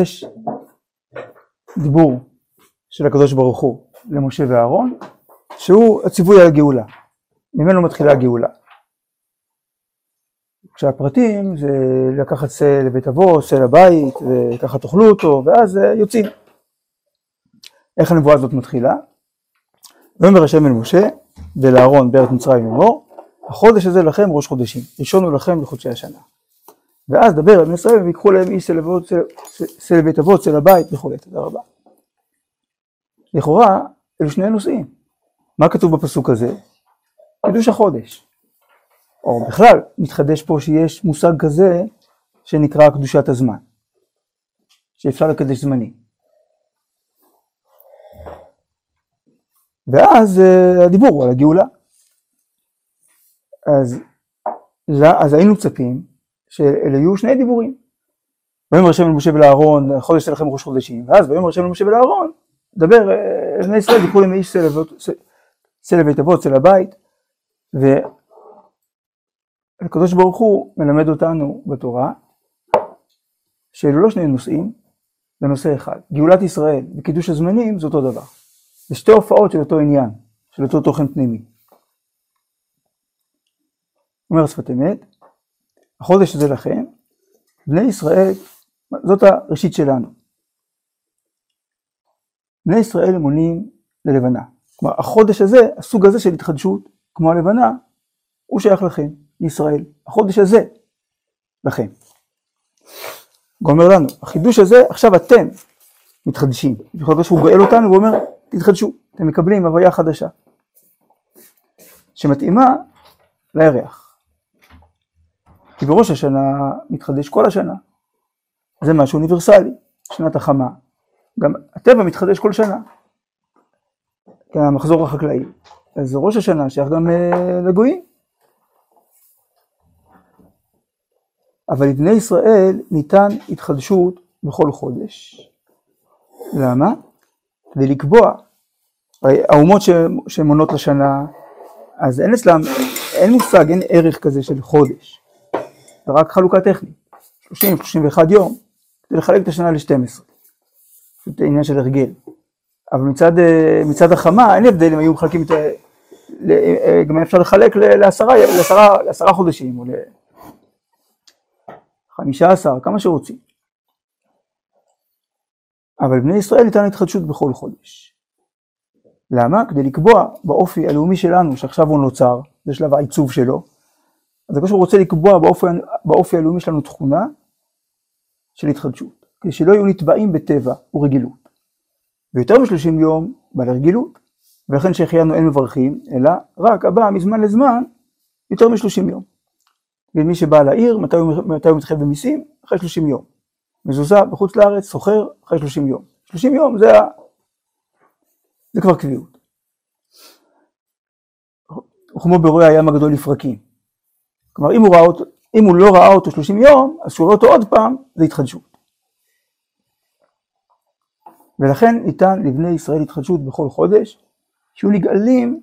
יש דיבור של הקדוש ברוך הוא למשה ואהרון, שהוא הציווי על הגאולה, ממנו מתחילה הגאולה. כשהפרטים זה לקחת שא לבית אבות, שא לבית, וככה תאכלו אותו, ואז יוצאים. איך הנבואה הזאת מתחילה? ויאמר השם אל משה ולאהרון בארץ מצרים לאמור, החודש הזה לכם ראש חודשים, ראשון הוא לכם לחודשי השנה. ואז דבר על בני ישראל ויקחו להם איש שא לבית אבות, שא לבית וכולי, תודה רבה. לכאורה, אלו שני נושאים. מה כתוב בפסוק הזה? קידוש החודש. או בכלל, מתחדש פה שיש מושג כזה שנקרא קדושת הזמן, שאפשר לקדש זמני. ואז uh, הדיבור הוא על הגאולה. אז, אז היינו מצפים שאלה יהיו שני דיבורים. ויאמר השם למשה ולאהרון, חודש לכם ראש חודשים, ואז ויאמר השם למשה ולאהרון, דבר, אה, בני ישראל יקחו להם איש צא לבית אבות, צא לבית, והקדוש ברוך הוא מלמד אותנו בתורה שאלו לא שני נושאים, זה נושא אחד. גאולת ישראל וקידוש הזמנים זה אותו דבר. זה שתי הופעות של אותו עניין, של אותו תוכן פנימי. אומר שפת אמת, החודש הזה לכם, בני ישראל, זאת הראשית שלנו. בני ישראל עולים ללבנה. כלומר, החודש הזה, הסוג הזה של התחדשות, כמו הלבנה, הוא שייך לכם, לישראל. החודש הזה, לכם. אומר לנו, החידוש הזה, עכשיו אתם מתחדשים. הקדוש הוא גואל אותנו ואומר, תתחדשו, אתם מקבלים הוויה חדשה, שמתאימה לירח. כי בראש השנה מתחדש כל השנה. זה משהו אוניברסלי, שנת החמה. גם הטבע מתחדש כל שנה. המחזור החקלאי. אז ראש השנה שייך גם אה, לגויים. אבל לבני ישראל ניתן התחדשות בכל חודש. למה? כדי לקבוע. האומות שמונות לשנה, אז אין אצלם, אין מושג, אין ערך כזה של חודש. זה רק חלוקה טכנית. 30-31 יום, כדי לחלק את השנה ל-12. פשוט עניין של הרגל. אבל מצד, אה, מצד החמה אין הבדל אם היו מחלקים את ה... אה, גם אפשר לחלק לעשרה, לעשרה, לעשרה חודשים או לחמישה עשר, כמה שרוצים. אבל בני ישראל ניתן התחדשות בכל חודש. למה? כדי לקבוע באופי הלאומי שלנו, שעכשיו הוא נוצר, זה שלב העיצוב שלו, אז הקדוש רוצה לקבוע באופי, באופי הלאומי שלנו תכונה של התחדשות, כדי שלא יהיו נתבעים בטבע ורגילות. ויותר מ-30 יום בעל הרגילות, ולכן שהחיינו אין מברכים, אלא רק הבא מזמן לזמן יותר מ-30 יום. ומי שבא לעיר, מתי הוא, מתי הוא מתחיל במיסים? אחרי 30 יום. מזוזה בחוץ לארץ, סוחר, אחרי 30 יום. 30 יום זה. זה כבר קביעות. וכמו ברואי הים הגדול לפרקים. כלומר, אם הוא, אותו, אם הוא לא ראה אותו 30 יום, אז כשהוא רואה אותו עוד פעם, זה התחדשות. ולכן ניתן לבני ישראל התחדשות בכל חודש, שיהיו נגאלים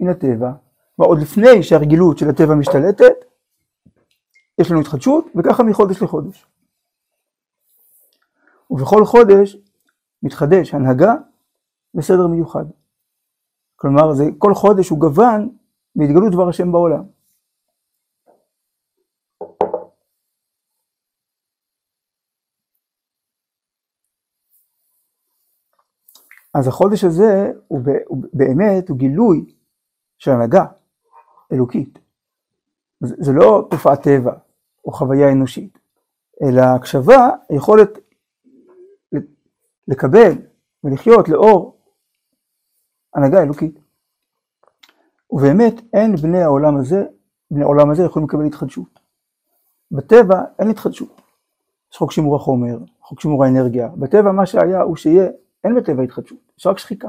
מן הטבע. ועוד לפני שהרגילות של הטבע משתלטת, יש לנו התחדשות, וככה מחודש לחודש. ובכל חודש מתחדש הנהגה בסדר מיוחד. כלומר, זה, כל חודש הוא גוון מהתגלות דבר השם בעולם. אז החודש הזה הוא, הוא באמת, הוא גילוי של הנהגה אלוקית. זה, זה לא תופעת טבע או חוויה אנושית, אלא הקשבה, היכולת לקבל ולחיות לאור הנהגה אלוקית. ובאמת אין בני העולם הזה, בני העולם הזה יכולים לקבל התחדשות. בטבע אין התחדשות. יש חוק שימור החומר, חוק שימור האנרגיה. בטבע מה שהיה הוא שיהיה אין בטבע התחדשות, יש רק שחיקה,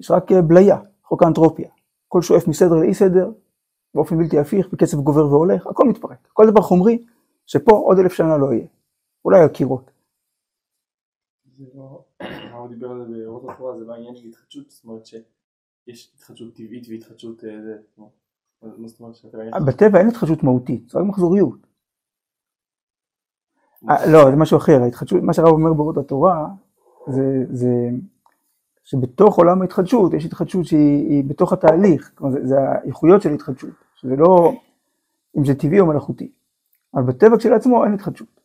יש רק אה, בליה, חוק האנטרופיה. הכל שואף מסדר לאי סדר, באופן בלתי הפיך, בקצב גובר והולך, הכל מתפרק. כל דבר חומרי, שפה עוד אלף שנה לא יהיה. אולי הקירות. לא- הוא דיבר על זה באורות התורה, זה לא עניין של התחדשות, זאת אומרת שיש התחדשות טבעית והתחדשות... אה, בטבע אין התחדשות מהותית, זה רק מחזוריות. אה, לא, זה משהו אחר, מה שהרב אומר באורות התורה, זה שבתוך עולם ההתחדשות יש התחדשות שהיא היא בתוך התהליך, כלומר זה, זה האיכויות של התחדשות, שזה לא אם זה טבעי או מלאכותי, אבל בטבע כשלעצמו אין התחדשות,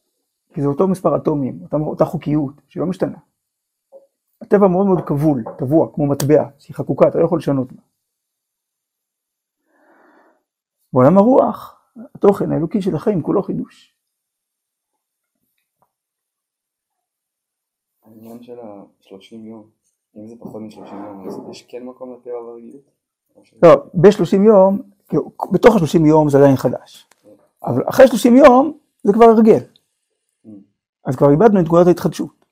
כי זה אותו מספר אטומים, אותה, אותה חוקיות שלא משתנה. הטבע מאוד מאוד כבול, טבוע, כמו מטבע, שהיא חקוקה, אתה לא יכול לשנות בה. בעולם הרוח, התוכן האלוקי של החיים כולו חידוש. העניין של ה-30 יום, אם זה פחות מ-30 יום, אז יש כן מקום לטבע ברגילות? לא, ב-30 יום, כאילו, בתוך ה-30 יום זה עדיין חדש, אבל אחרי 30 יום זה כבר הרגל, Mm. אז כבר איבדנו את נקודת ההתחדשות.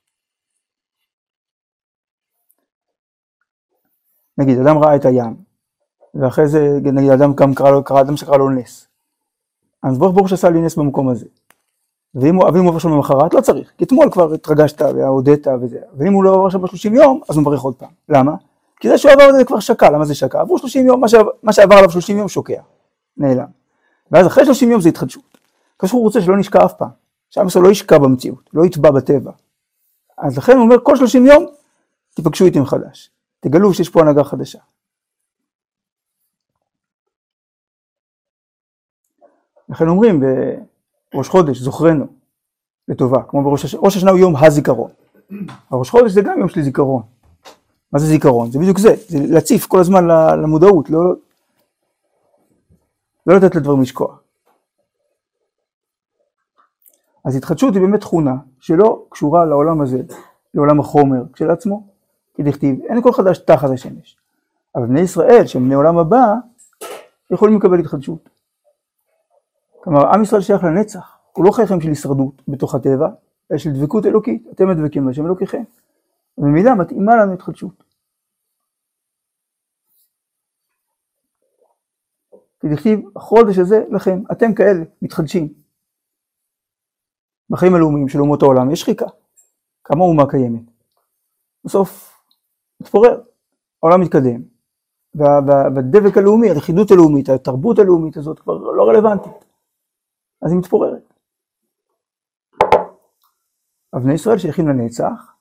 נגיד, אדם ראה את הים, ואחרי זה, נגיד, אדם קם, קרא קרא אדם שקרא לו נס. אז ברוך ברוך שעשה לי נס במקום הזה. ואם הוא, עובר שם למחרת, לא צריך, כי אתמול כבר התרגשת והודית וזה, ואם הוא לא עבר שם ב-30 יום, אז הוא מברך עוד פעם. למה? כי זה שהוא עבר זה כבר שקע, למה זה שקע? עברו 30 יום, מה, שעבר, מה שעבר עליו 30 יום שוקע, נעלם. ואז אחרי 30 יום זה התחדשות. הקדוש ברוך הוא רוצה שלא נשקע אף פעם, שעם ישראל לא ישקע במציאות, לא יטבע בטבע. אז לכן הוא אומר, כל 30 יום תיפגשו איתי מחדש, תגלו שיש פה הנהגה חדשה. לכן אומרים בראש חודש, זוכרנו, לטובה, כמו בראש הש... ראש השנה הוא יום הזיכרון. הראש חודש זה גם יום של זיכרון. מה זה זיכרון? זה בדיוק זה, זה להציף כל הזמן למודעות, לא, לא לתת לדברים לשקוע. אז התחדשות היא באמת תכונה שלא קשורה לעולם הזה, לעולם החומר כשלעצמו, כדכתיב, אין כל חדש תחת השמש. אבל בני ישראל, שהם בני עולם הבא, יכולים לקבל התחדשות. כלומר, עם ישראל שייך לנצח, הוא לא חי חיים של הישרדות בתוך הטבע, אלא של דבקות אלוקית, אתם הדבקים בהשם אלוקיכם. ובמידה מתאימה לנו התחדשות. כדכתיב, החודש הזה לכם, אתם כאלה, מתחדשים. בחיים הלאומיים של אומות העולם יש שחיקה. כמה אומה קיימת? בסוף מתפורר, העולם מתקדם, וה- וה- והדבק הלאומי, הלכידות הלאומית, התרבות הלאומית הזאת כבר לא רלוונטית, אז היא מתפוררת. אבל בני ישראל שייכים לנצח,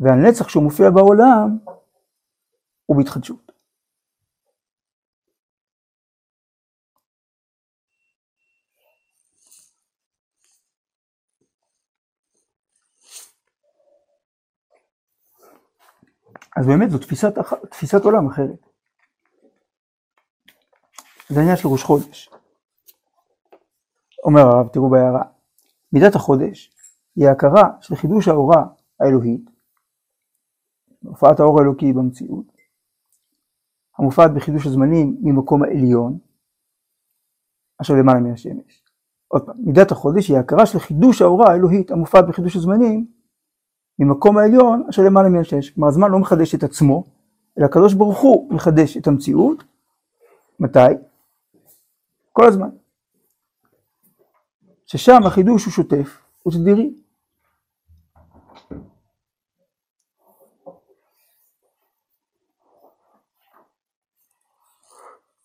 והנצח שהוא מופיע בעולם הוא בהתחדשות. אז באמת זו תפיסת, תפיסת עולם אחרת. זה העניין של ראש חודש. אומר הרב, תראו בהערה, מידת החודש היא ההכרה של חידוש האורה האלוהית, הופעת האור האלוקי במציאות, המופעת בחידוש הזמנים ממקום העליון, אשר למעלה מן השמש. עוד פעם, מידת החודש היא ההכרה של חידוש האורה האלוהית המופעת בחידוש הזמנים ממקום העליון אשר למעלה מן השמש. כלומר הזמן לא מחדש את עצמו, אלא הקדוש ברוך הוא מחדש את המציאות. מתי? כל הזמן. ששם החידוש הוא שוטף, הוא תדירי.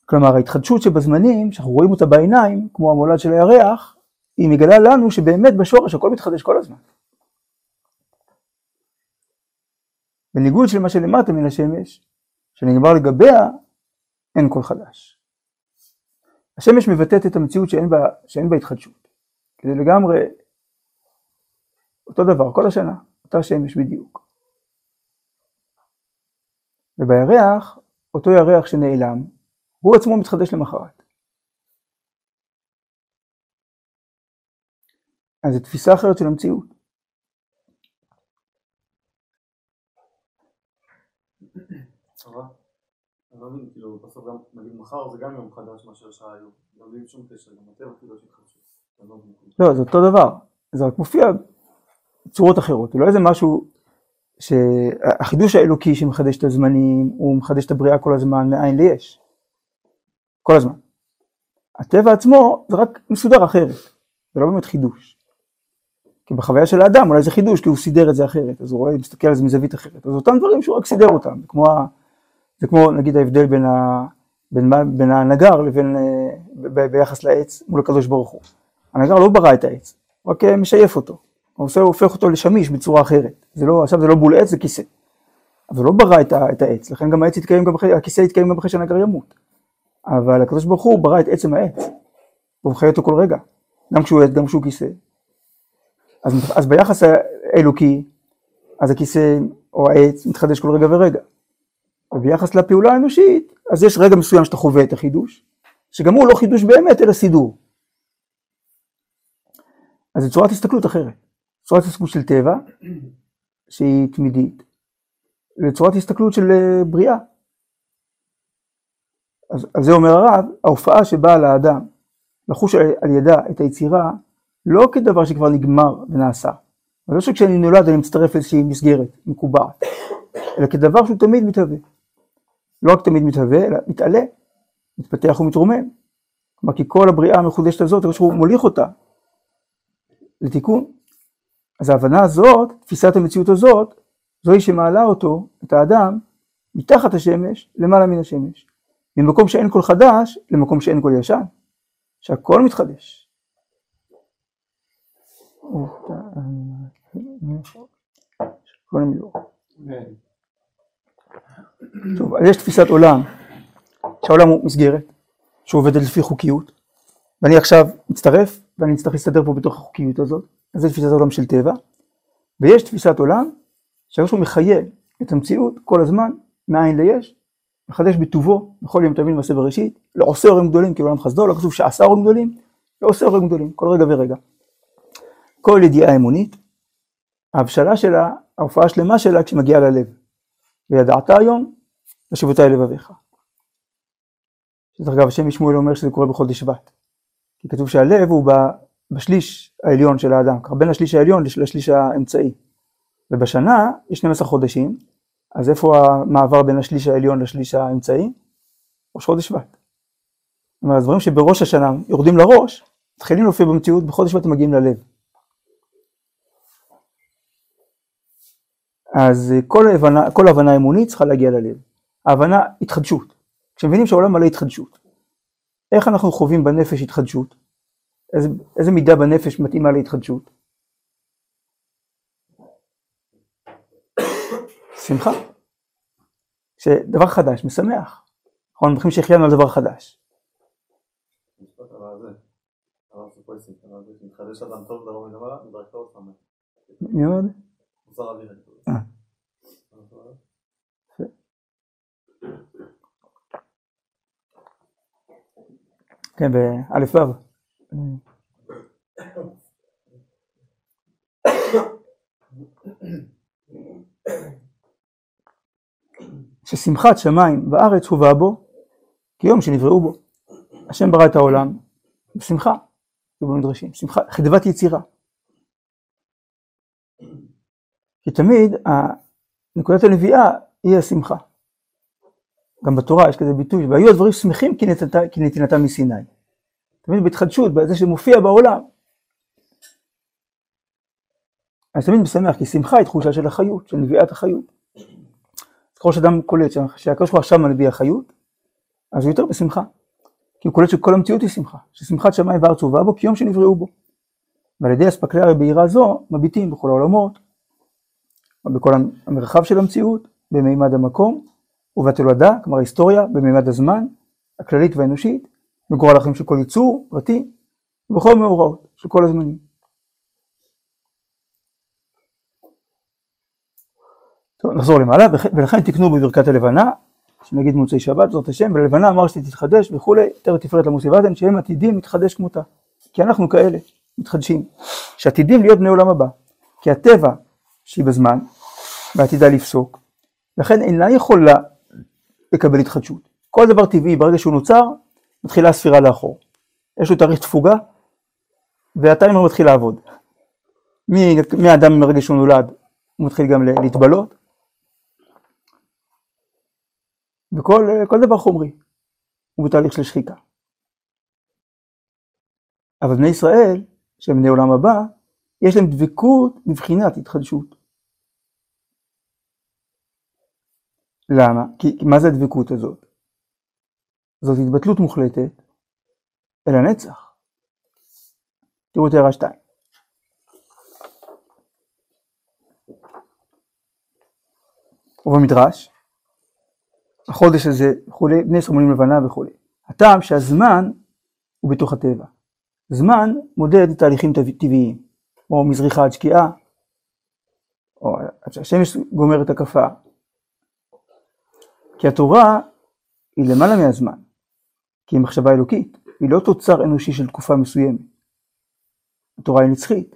כלומר ההתחדשות שבזמנים, שאנחנו רואים אותה בעיניים, כמו המולד של הירח, היא מגלה לנו שבאמת בשורש הכל מתחדש כל הזמן. בניגוד של מה שלמטה מן השמש, שנגמר לגביה, אין כל חדש. השמש מבטאת את המציאות שאין בה, שאין בה התחדשות. זה לגמרי אותו דבר, כל השנה, אותה שמש בדיוק. ובירח, אותו ירח שנעלם, הוא עצמו מתחדש למחרת. אז זו תפיסה אחרת של המציאות. לא מבין, כאילו, בסוף גם, נגיד מחר זה גם יום חדש מאשר שעה היום. גם בלי שום קשר, גם הטבע כאילו יש התחדשות. לא זה אותו דבר, זה רק מופיע בצורות אחרות, זה לא איזה משהו שהחידוש האלוקי שמחדש את הזמנים, הוא מחדש את הבריאה כל הזמן מאין ליש, כל הזמן. הטבע עצמו זה רק מסודר אחרת, זה לא באמת חידוש. כי בחוויה של האדם אולי זה חידוש, כי הוא סידר את זה אחרת, אז הוא רואה, מסתכל על זה מזווית אחרת, אז אותם דברים שהוא רק סידר אותם, זה כמו, זה כמו נגיד ההבדל בין, ה, בין, בין הנגר לבין, אה, ב, ביחס לעץ מול הקדוש ברוך הוא. הנגר לא ברא את העץ, רק אה, משייף אותו. הוא עושה, הופך אותו לשמיש בצורה אחרת. זה לא, עכשיו זה לא בול עץ, זה כיסא. אבל הוא לא ברא את, את העץ, לכן גם העץ יתקיים גם אחרי, הכיסא יתקיים גם אחרי שהנגר ימות. אבל הקדוש ברוך הוא ברא את עצם העץ, והוא מחיה אותו כל רגע, גם כשהוא עץ, גם כשהוא כיסא. אז, אז ביחס האלוקי, אז הכיסא או העץ מתחדש כל רגע ורגע. וביחס לפעולה האנושית, אז יש רגע מסוים שאתה חווה את החידוש, שגם הוא לא חידוש באמת, אלא סידור. אז זו צורת הסתכלות אחרת. צורת הסתכלות של טבע, שהיא תמידית, לצורת הסתכלות של אה, בריאה. אז על זה אומר הרב, ההופעה שבאה לאדם לחוש על ידה את היצירה, לא כדבר שכבר נגמר ונעשה. לא שכשאני נולד אני מצטרף לאיזושהי מסגרת מקובעת, אלא כדבר שהוא תמיד מתהווה. לא רק תמיד מתהווה, אלא מתעלה, מתפתח ומתרומם. כלומר, כי כל הבריאה המחודשת הזאת, הוא מוליך אותה לתיקון. אז ההבנה הזאת, תפיסת המציאות הזאת, זוהי שמעלה אותו, את האדם, מתחת השמש, למעלה מן השמש. ממקום שאין כל חדש, למקום שאין כל ישן. שהכל מתחדש. טוב, אז יש תפיסת עולם, שהעולם הוא מסגרת, שעובדת לפי חוקיות, ואני עכשיו מצטרף, ואני אצטרך להסתדר פה בתוך החוקיות הזאת, אז זה תפיסת עולם של טבע, ויש תפיסת עולם שהקדוש מחיה את המציאות כל הזמן, מאין ליש, מחדש בטובו, בכל יום תבין מעשה בראשית, לא עושה הורים גדולים כי עולם חסדו, לא כתוב שעשה הורים גדולים, לא עושה הורים גדולים, כל רגע ורגע. כל ידיעה אמונית, ההבשלה שלה, ההופעה השלמה שלה כשמגיעה ללב. וידעת היום, ושבותי לבביך. שדרך אגב, השם משמואל אומר שזה קורה בחודש שבט. כי כתוב שהלב הוא בשליש העליון של האדם, ככה בין השליש העליון לשליש האמצעי. ובשנה יש 12 חודשים, אז איפה המעבר בין השליש העליון לשליש האמצעי? ראש חודש שבט. אומרת, הדברים שבראש השנה יורדים לראש, מתחילים להופיע במציאות, בחודש שבט הם מגיעים ללב. אז כל הבנה, כל הבנה אמונית צריכה להגיע ללב. ההבנה, התחדשות. כשמבינים שהעולם מלא התחדשות. איך אנחנו חווים בנפש התחדשות? איזה, איזה מידה בנפש מתאימה להתחדשות? שמחה. שדבר חדש משמח. אנחנו שהחיינו על דבר חדש. מי אומר את זה? אה. כן, באלף וו. ששמחת שמיים וארץ הובאה בו כיום שנבראו בו. השם ברא את העולם בשמחה, ובמדרשים, שמחה, חדוות יצירה. כי תמיד נקודת הנביאה היא השמחה. גם בתורה יש כזה ביטוי, והיו הדברים שמחים כי נתינתם מסיני. תמיד בהתחדשות, בזה שמופיע בעולם. אז תמיד משמח, כי שמחה היא תחושה של החיות, של נביאת החיות. ככל שאדם קולט שהקדוש ברוך הוא עכשיו מנביא החיות, אז הוא יותר בשמחה. כי הוא קולט שכל המציאות היא שמחה, ששמחת שמיים וארץ הובאה בו כיום שנבראו בו. ועל ידי אספקלי הרי בעירה זו מביטים בכל העולמות, בכל המרחב של המציאות, במימד המקום, ובתולדה, כלומר ההיסטוריה, במימד הזמן, הכללית והאנושית, בגורל החיים של כל יצור, פרטי, ובכל מאורעות של כל הזמנים. טוב, נחזור למעלה, ולכן תקנו בברכת הלבנה, שנגיד מוצאי שבת, זאת השם, וללבנה אמר שתתחדש וכולי, יותר תפארת למוסיבתן, שהם עתידים להתחדש כמותה. כי אנחנו כאלה, מתחדשים, שעתידים להיות בני עולם הבא. כי הטבע שהיא בזמן, ועתידה לפסוק, לכן אינה יכולה לקבל התחדשות. כל דבר טבעי, ברגע שהוא נוצר, מתחילה הספירה לאחור. יש לו תאריך תפוגה, והטיימר מתחיל לעבוד. מהאדם מרגע שהוא נולד, הוא מתחיל גם להתבלות. וכל דבר חומרי הוא בתהליך של שחיקה. אבל בני ישראל, שהם בני עולם הבא, יש להם דבקות מבחינת התחדשות. למה? כי מה זה הדבקות הזאת? זאת התבטלות מוחלטת אל הנצח. תראו את הערה 2. ובמדרש, החודש הזה וכולי, בני סומנים לבנה וכולי. הטעם שהזמן הוא בתוך הטבע. זמן מודד תהליכים טבעיים, או מזריחה עד שקיעה, או עד שהשמש גומרת הקפה, כי התורה היא למעלה מהזמן, כי היא מחשבה אלוקית, היא לא תוצר אנושי של תקופה מסוימת. התורה היא נצחית.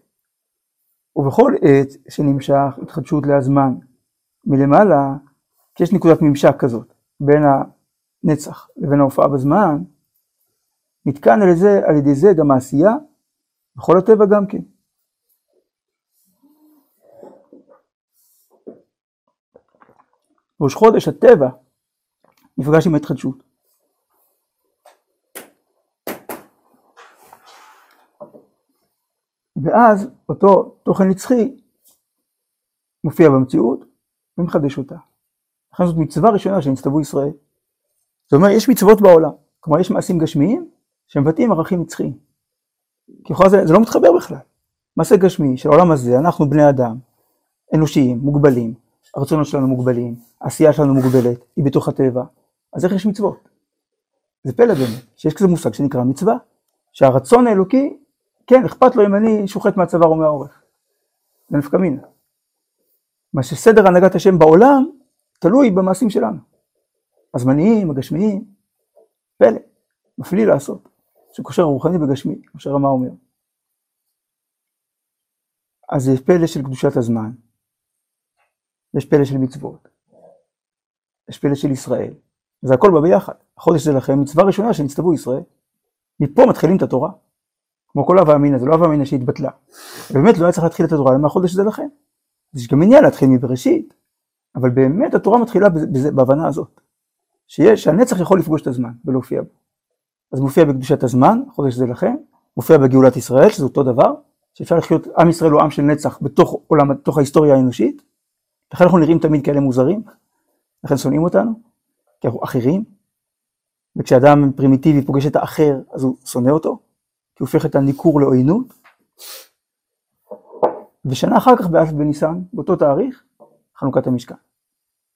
ובכל עת שנמשך התחדשות להזמן מלמעלה, כי יש נקודת ממשק כזאת בין הנצח לבין ההופעה בזמן, נתקן על, זה, על ידי זה גם העשייה, בכל הטבע גם כן. ראש חודש הטבע נפגש עם ההתחדשות. ואז אותו תוכן נצחי מופיע במציאות ומחדש אותה. לכן זאת מצווה ראשונה שנצטוו ישראל. זאת אומרת, יש מצוות בעולם, כלומר יש מעשים גשמיים שמבטאים ערכים נצחיים. כי לכאורה זה, זה לא מתחבר בכלל. מעשה גשמי של העולם הזה, אנחנו בני אדם, אנושיים, מוגבלים, הרצונות שלנו מוגבלים, העשייה שלנו מוגבלת, היא בתוך הטבע, אז איך יש מצוות? זה פלא באמת, שיש כזה מושג שנקרא מצווה, שהרצון האלוקי, כן, אכפת לו אם אני שוחט מהצוואר או מהאורך. זה נפקא מינה. מה שסדר הנהגת השם בעולם, תלוי במעשים שלנו. הזמניים, הגשמיים, פלא, מפליא לעשות, שקושר רוחני בגשמי, כמו שרמה אומר. אז זה פלא של קדושת הזמן, יש פלא של מצוות, יש פלא של ישראל, זה הכל בא ביחד. החודש זה לכם מצווה ראשונה שנצטוו ישראל. מפה מתחילים את התורה. כמו כל הווה אמינא, זה לא הווה אמינא שהתבטלה. ובאמת לא היה צריך להתחיל את התורה, למה החודש זה לכם? יש גם עניין להתחיל מבראשית, אבל באמת התורה מתחילה בזה, בהבנה הזאת. שיש, שהנצח יכול לפגוש את הזמן ולהופיע בו. אז מופיע בקדושת הזמן, החודש זה לכם, מופיע בגאולת ישראל, שזה אותו דבר, שאפשר לחיות, עם ישראל הוא עם של נצח בתוך עולם, בתוך ההיסטוריה האנושית, לכן אנחנו נראים תמיד כאלה מוזרים, לכן שונאים אותנו, כי אנחנו אחרים, וכשאדם פרימיטיבי פוגש את האחר, אז הוא שונא אותו, כי הוא הופך את הניכור לעוינות. ושנה אחר כך, באלף בניסן, באותו תאריך, חנוכת המשכן.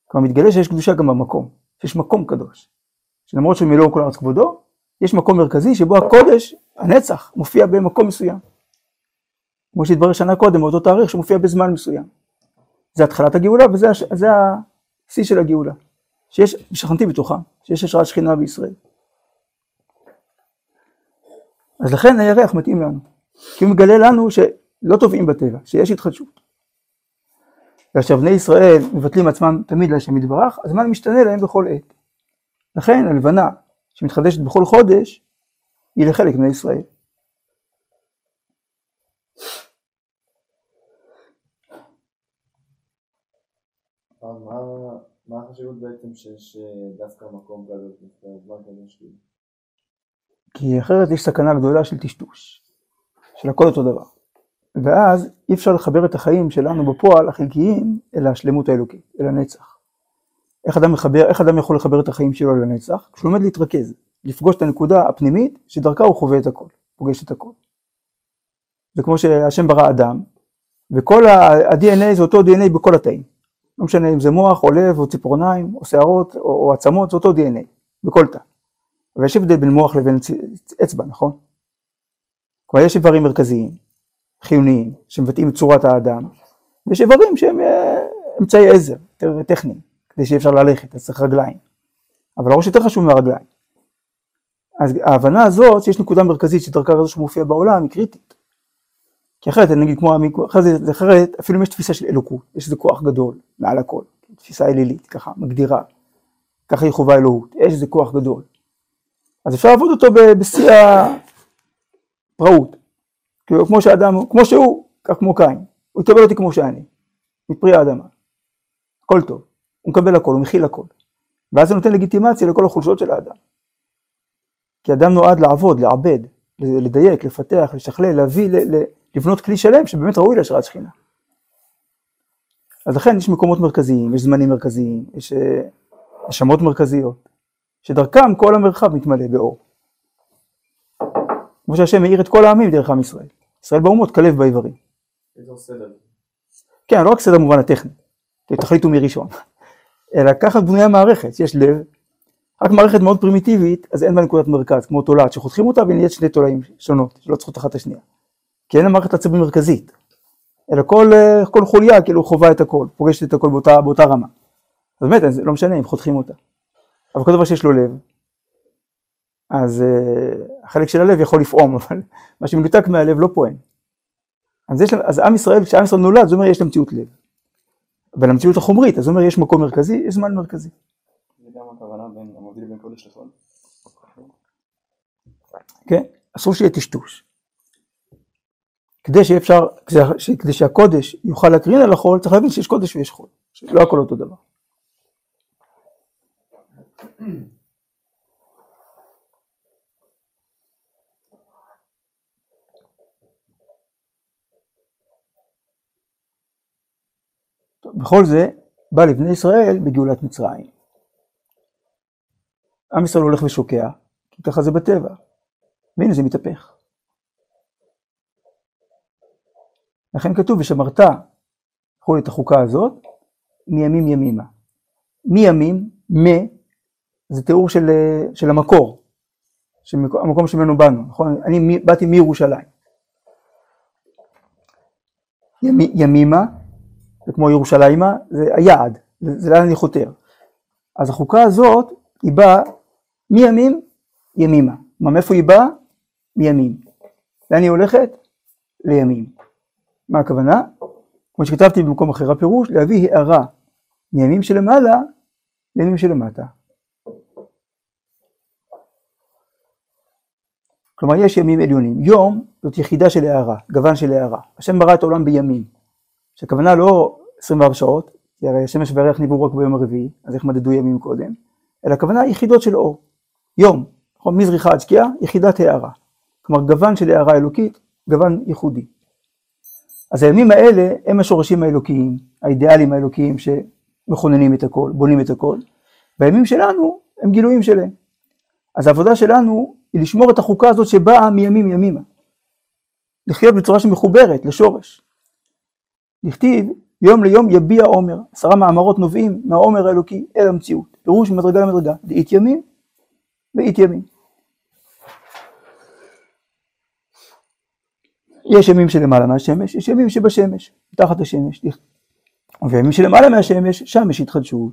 כלומר, מתגלה שיש קדושה גם במקום, שיש מקום קדוש. שלמרות שמלוא כל ארץ כבודו, יש מקום מרכזי שבו הקודש, הנצח, מופיע במקום מסוים. כמו שהתברר שנה קודם, באותו תאריך שמופיע בזמן מסוים. זה התחלת הגאולה וזה הש... זה השיא של הגאולה. שיש, שכנתי בתוכה, שיש השראת שכינה בישראל. אז לכן הירח מתאים לנו, כי הוא מגלה לנו שלא טובעים בטבע, שיש התחדשות. כאשר בני ישראל מבטלים עצמם תמיד להשם יתברך, הזמן משתנה להם בכל עת. לכן הלבנה שמתחדשת בכל חודש, היא לחלק מבני ישראל. מה, מה החשיבות בעצם שיש אה, דווקא מקום דווקא זמן קדוש כאילו? כי אחרת יש סכנה גדולה של טשטוש, של הכל אותו דבר. ואז אי אפשר לחבר את החיים שלנו בפועל, החלקיים, אל השלמות האלוקית, אל הנצח. איך אדם, מחבר, איך אדם יכול לחבר את החיים שלו אל הנצח? כשהוא לומד להתרכז, לפגוש את הנקודה הפנימית, שדרכה הוא חווה את הכל, פוגש את הכל. זה כמו שהשם ברא אדם, וכל ה-DNA זה אותו DNA בכל התאים. לא משנה אם זה מוח, או לב, או ציפורניים, או שערות, או, או עצמות, זה אותו DNA, בכל תא. אבל יש הבדל בין מוח לבין אצבע, נכון? כלומר יש איברים מרכזיים, חיוניים, שמבטאים את צורת האדם, ויש איברים שהם אה, אמצעי עזר, יותר טכניים, כדי שיהיה אפשר ללכת, אז צריך רגליים. אבל הראש יותר חשוב מהרגליים. אז ההבנה הזאת, שיש נקודה מרכזית שדרכה כזו שמופיע בעולם, היא קריטית. כי אחרת, נגיד כמו, אחרת, אחרת, אפילו אם יש תפיסה של אלוקות, יש איזה כוח גדול מעל הכל, תפיסה אלילית, ככה, מגדירה, ככה היא חובה אלוהות, יש איזה כוח גדול. אז אפשר לעבוד אותו בשיא הפראות. כאילו כמו שאדם, כמו שהוא, כך כמו קין. הוא יקבל אותי כמו שאני, מפרי האדמה. הכל טוב. הוא מקבל הכל, הוא מכיל הכל. ואז זה נותן לגיטימציה לכל החולשות של האדם. כי אדם נועד לעבוד, לעבד, לדייק, לפתח, לשכלל, להביא, לבנות כלי שלם שבאמת ראוי להשראת שכינה. אז לכן יש מקומות מרכזיים, יש זמנים מרכזיים, יש נשמות מרכזיות. שדרכם כל המרחב מתמלא באור. כמו שהשם מאיר את כל העמים דרך עם ישראל. ישראל באומות כלב באיברים. כן, לא רק סדר במובן הטכני, תחליטו מי ראשון, אלא ככה בנויה מערכת, יש לב, רק מערכת מאוד פרימיטיבית, אז אין בה נקודת מרכז, כמו תולעת, שחותכים אותה ונהיית שני תולעים שונות, שלא צריכות אחת את השנייה. כי אין לה מערכת עצבים מרכזית, אלא כל, אה, כל חוליה כאילו חווה את הכל, פוגשת את הכל באותה, באותה רמה. אז באמת, זה לא משנה אם חותכים אותה. אבל כל דבר שיש לו לב, אז uh, החלק של הלב יכול לפעום, אבל מה שמנותק מהלב לא פועם. אז, יש, אז עם ישראל, כשעם ישראל נולד, זה אומר יש למציאות לב. אבל המציאות החומרית, אז זה אומר יש מקום מרכזי, יש זמן מרכזי. זה גם הכוונה בין המבדיל בין קודש לחול. כן? אסור שיהיה טשטוש. כדי שאפשר, כדי, שהקודש יוכל להקרין על החול, צריך להבין שיש קודש ויש חול. לא הכל אותו דבר. בכל זה, בא לבני ישראל בגאולת מצרים. עם ישראל הולך ושוקע, כי ככה זה בטבע. והנה זה מתהפך. לכן כתוב, ושמרת יכול את החוקה הזאת מימים ימימה. מימים, מ, זה תיאור של, של המקור, של המקום שממנו באנו, נכון? אני באתי מירושלים. ימי, ימימה, זה כמו ירושלימה, זה היעד, זה, זה לאן אני חותר. אז החוקה הזאת, היא באה מימים ימימה. מה, מאיפה היא באה? מימים. לאן היא הולכת? לימים. מה הכוונה? כמו שכתבתי במקום אחר הפירוש, להביא הערה מימים שלמעלה לימים שלמטה. כלומר יש ימים עליונים. יום זאת יחידה של הערה, גוון של הערה. השם ברא את העולם בימים. שהכוונה לא 24 שעות, כי הרי השמש והריח נבראו רק ביום הרביעי, אז איך מדדו ימים קודם? אלא הכוונה יחידות של אור. יום, נכון? מזריחה עד שקיעה, יחידת הערה. כלומר גוון של הערה אלוקית, גוון ייחודי. אז הימים האלה הם השורשים האלוקיים, האידיאליים האלוקיים שמכוננים את הכל, בונים את הכל, והימים שלנו הם גילויים שלהם. אז העבודה שלנו היא לשמור את החוקה הזאת שבאה מימים ימימה. לחיות בצורה שמחוברת לשורש. נכתיב יום ליום יביע עומר, עשרה מאמרות נובעים מהעומר האלוקי אל המציאות, פירוש ממדרגה למדרגה, דאית ימים ואית ימים. יש ימים שלמעלה מהשמש, יש ימים שבשמש, מתחת השמש. וימים שלמעלה מהשמש, שם יש התחדשות.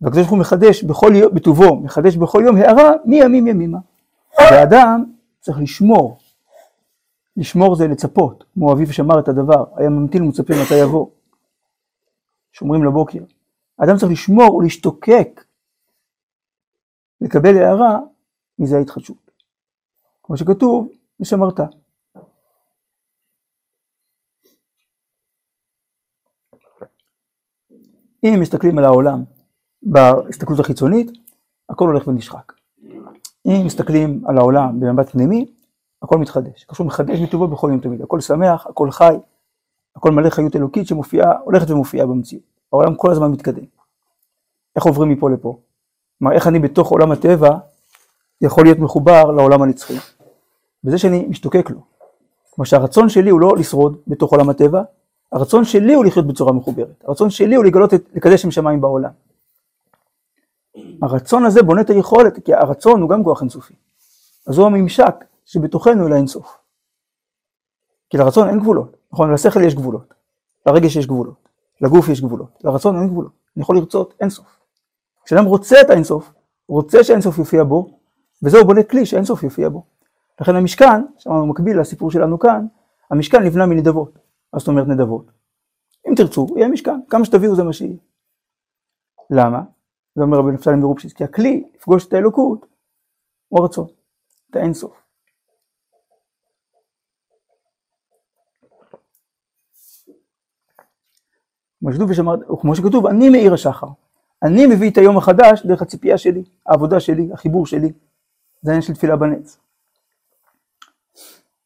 והקדוש ברוך הוא מחדש בכל יום, בטובו, מחדש בכל יום הערה מימים ימימה. והאדם צריך לשמור. לשמור זה לצפות, כמו אביו שמר את הדבר, היה ממתין ומצפה מתי יבוא. שומרים לבוקר. האדם צריך לשמור ולהשתוקק, לקבל הערה, מזה ההתחדשות. כמו שכתוב, ושמרת. אם מסתכלים על העולם בהסתכלות החיצונית, הכל הולך ונשחק. אם מסתכלים על העולם במבט פנימי, הכל מתחדש. קשור מחדש מטובו בכל יום תמיד. הכל שמח, הכל חי, הכל מלא חיות אלוקית שמופיעה, הולכת ומופיעה במציאות. העולם כל הזמן מתקדם. איך עוברים מפה לפה? כלומר, איך אני בתוך עולם הטבע יכול להיות מחובר לעולם הנצחי? בזה שאני משתוקק לו. כלומר שהרצון שלי הוא לא לשרוד בתוך עולם הטבע, הרצון שלי הוא לחיות בצורה מחוברת. הרצון שלי הוא לגלות, את, לקדש שם שמיים בעולם. הרצון הזה בונה את היכולת, כי הרצון הוא גם כוח אינסופי. אז הוא הממשק שבתוכנו אל האינסוף. כי לרצון אין גבולות, נכון? לשכל יש גבולות, לרגש יש גבולות, לגוף יש גבולות, לרצון אין גבולות, אני יכול לרצות אינסוף. כשאדם רוצה את האינסוף, רוצה שהאינסוף יופיע בו, וזהו בונה כלי שהאינסוף יופיע בו. לכן המשכן, שאמרנו מקביל לסיפור שלנו כאן, המשכן נבנה מנדבות. מה זאת אומרת נדבות? אם תרצו, יהיה משכן, כמה שתביאו זה מה שיהיה. למה? זה אומר רבי נפתלי מרופשיץ, כי הכלי לפגוש את האלוקות הוא הרצון, את האינסוף. כמו שכתוב, אני מאיר השחר. אני מביא את היום החדש דרך הציפייה שלי, העבודה שלי, החיבור שלי. זה העניין של תפילה בנץ.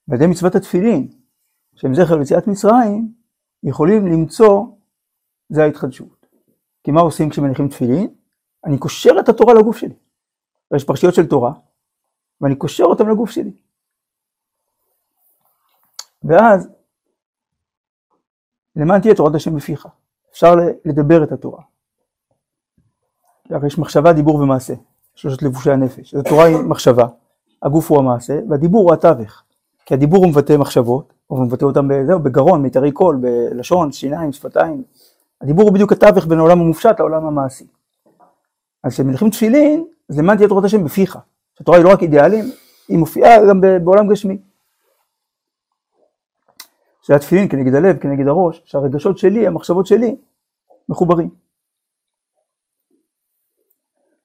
ועל ידי מצוות התפילין, שהם זכר ליציאת מצרים, יכולים למצוא, זה ההתחדשות. כי מה עושים כשמניחים תפילין? אני קושר את התורה לגוף שלי. יש פרשיות של תורה, ואני קושר אותם לגוף שלי. ואז, למען תהיה תורת השם בפיך. אפשר לדבר את התורה. יש מחשבה, דיבור ומעשה, שלושת לבושי הנפש. התורה היא מחשבה, הגוף הוא המעשה, והדיבור הוא התווך. כי הדיבור הוא מבטא מחשבות, הוא מבטא אותם בזהו, בגרון, מיתרי קול, בלשון, שיניים, שפתיים. הדיבור הוא בדיוק התווך בין העולם המופשט לעולם המעשי. אז כשמניחים תפילין, אז למען תהיה תורת השם בפיך. התורה היא לא רק אידיאלים, היא מופיעה גם בעולם גשמי. זה התפילין כנגד הלב, כנגד הראש, שהרגשות שלי, המחשבות שלי, מחוברים.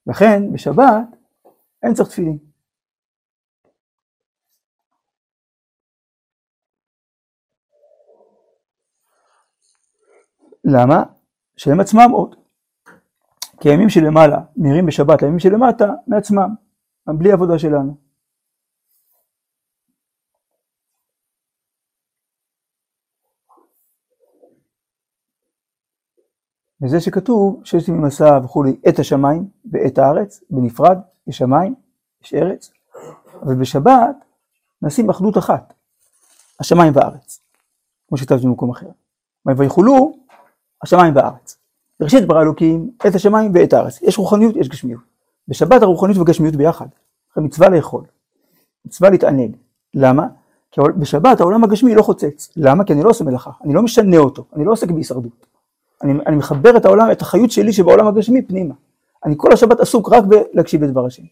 לכן, בשבת אין צריך תפילין. למה? שהם עצמם עוד. כי הימים שלמעלה נראים בשבת לימים שלמטה מעצמם, בלי עבודה שלנו. וזה שכתוב שיש לי ממסע וכולי את השמיים ואת הארץ, בנפרד, יש שמיים, יש ארץ, אבל בשבת נשים אחדות אחת, השמיים והארץ, כמו שכתבתי במקום אחר. ויחולו השמיים והארץ. בראשית ברא אלוקים את השמיים ואת הארץ. יש רוחניות, יש גשמיות. בשבת הרוחניות והגשמיות ביחד. מצווה לאכול, מצווה להתענג. למה? כי בשבת העולם הגשמי לא חוצץ. למה? כי אני לא עושה מלאכה, אני לא משנה אותו, אני לא עוסק בהישרדות. אני, אני מחבר את העולם, את החיות שלי שבעולם הגשמי פנימה. אני כל השבת עסוק רק בלהקשיב לדבר השם. עדיין אבל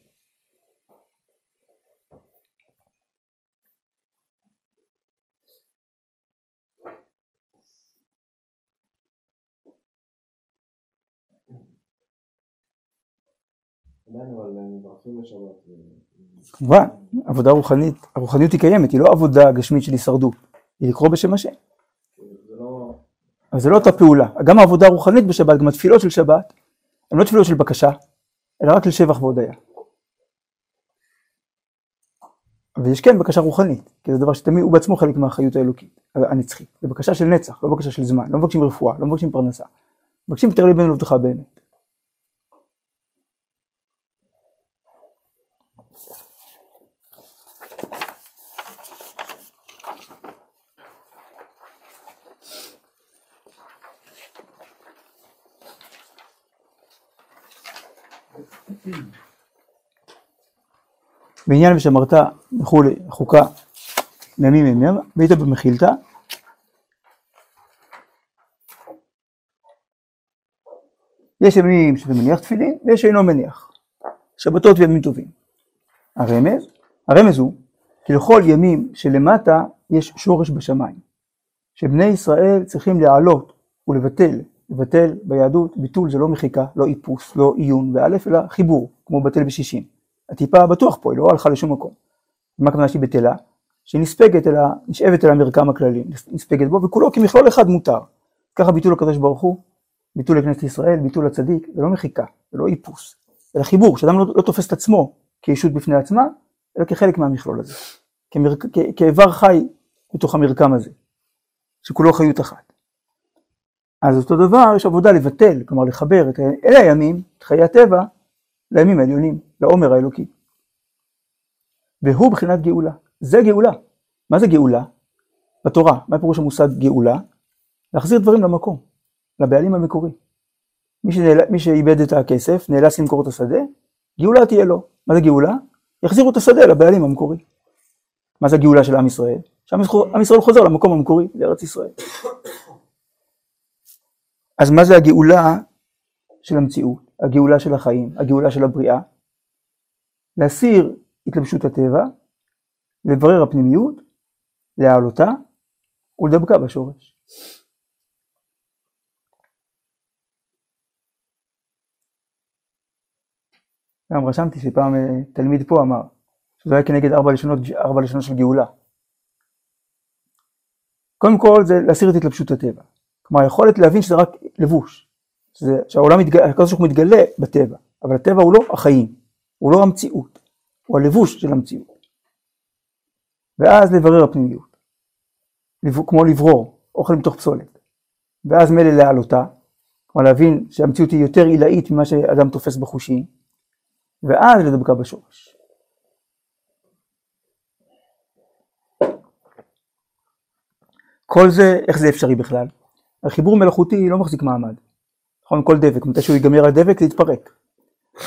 הם מברכים בשבת. כמובן, עבודה רוחנית, הרוחניות היא קיימת, היא לא עבודה גשמית של הישרדות, היא לקרוא בשם השם. לא... אבל זה לא אותה פעולה. גם העבודה הרוחנית בשבת, גם התפילות של שבת, הן לא תפילות של בקשה, אלא רק לשבח והודיה. ויש כן בקשה רוחנית, כי זה דבר שתמיד הוא בעצמו חלק מהחיות האלוקית, הנצחית. זה בקשה של נצח, לא בקשה של זמן, לא מבקשים רפואה, לא מבקשים פרנסה. מבקשים תר ליבנו לבדך באמת. בעניין ושמרת וכולי, חוקה, מימים ימים, והיית במחילתא. יש ימים שאתה מניח תפילין ויש שאינו מניח. שבתות וימים טובים. הרמז, הרמז הוא כי לכל ימים שלמטה יש שורש בשמיים. שבני ישראל צריכים להעלות ולבטל, לבטל ביהדות, ביטול זה לא מחיקה, לא איפוס, לא עיון באלף, אלא חיבור, כמו בטל בשישים. הטיפה בטוח פה, היא לא הלכה לשום מקום. מה הכוונה שהיא בטלה? שהיא נספגת אלא, נשאבת אל המרקם הכללי, נספגת בו, וכולו כמכלול אחד מותר. ככה ביטול הקדוש ברוך הוא, ביטול לכנסת ישראל, ביטול הצדיק, זה לא מחיקה, זה לא איפוס, אלא חיבור, שאדם לא, לא תופס את עצמו כישות בפני עצמה, אלא כחלק מהמכלול הזה, כמר, כ, כאיבר חי בתוך המרקם הזה, שכולו חיות אחת. אז אותו דבר, יש עבודה לבטל, כלומר לחבר את אלה הימים, את חיי הטבע, לימים העליונים, לעומר האלוקי. והוא בחינת גאולה. זה גאולה. מה זה גאולה? בתורה, מה פירוש המושג גאולה? להחזיר דברים למקום, לבעלים המקורי. מי, שנעל... מי שאיבד את הכסף, נאלץ למכור את השדה, גאולה תהיה לו. מה זה גאולה? יחזירו את השדה לבעלים המקורי. מה זה הגאולה של עם ישראל? שעם ישראל חוזר למקום המקורי, לארץ ישראל. אז מה זה הגאולה של המציאות, הגאולה של החיים, הגאולה של הבריאה? להסיר התלבשות הטבע, לברר הפנימיות, להעלותה ולדבקה בשורש. גם רשמתי שפעם אה, תלמיד פה אמר שזה היה כנגד ארבע לשונות, ארבע לשונות של גאולה. קודם כל זה להסיר את התלבשות הטבע. כלומר היכולת להבין שזה רק לבוש, שזה, שהעולם הקדוש מתגלה בטבע, אבל הטבע הוא לא החיים, הוא לא המציאות, הוא הלבוש של המציאות. ואז לברר הפנימיות, כמו לברור אוכל מתוך פסולת, ואז מילא להעלותה, כלומר להבין שהמציאות היא יותר עילאית ממה שאדם תופס בחושים, ואז לדבקה בשורש. כל זה, איך זה אפשרי בכלל? החיבור מלאכותי לא מחזיק מעמד. נכון, כל דבק, מתי שהוא ייגמר הדבק זה יתפרק.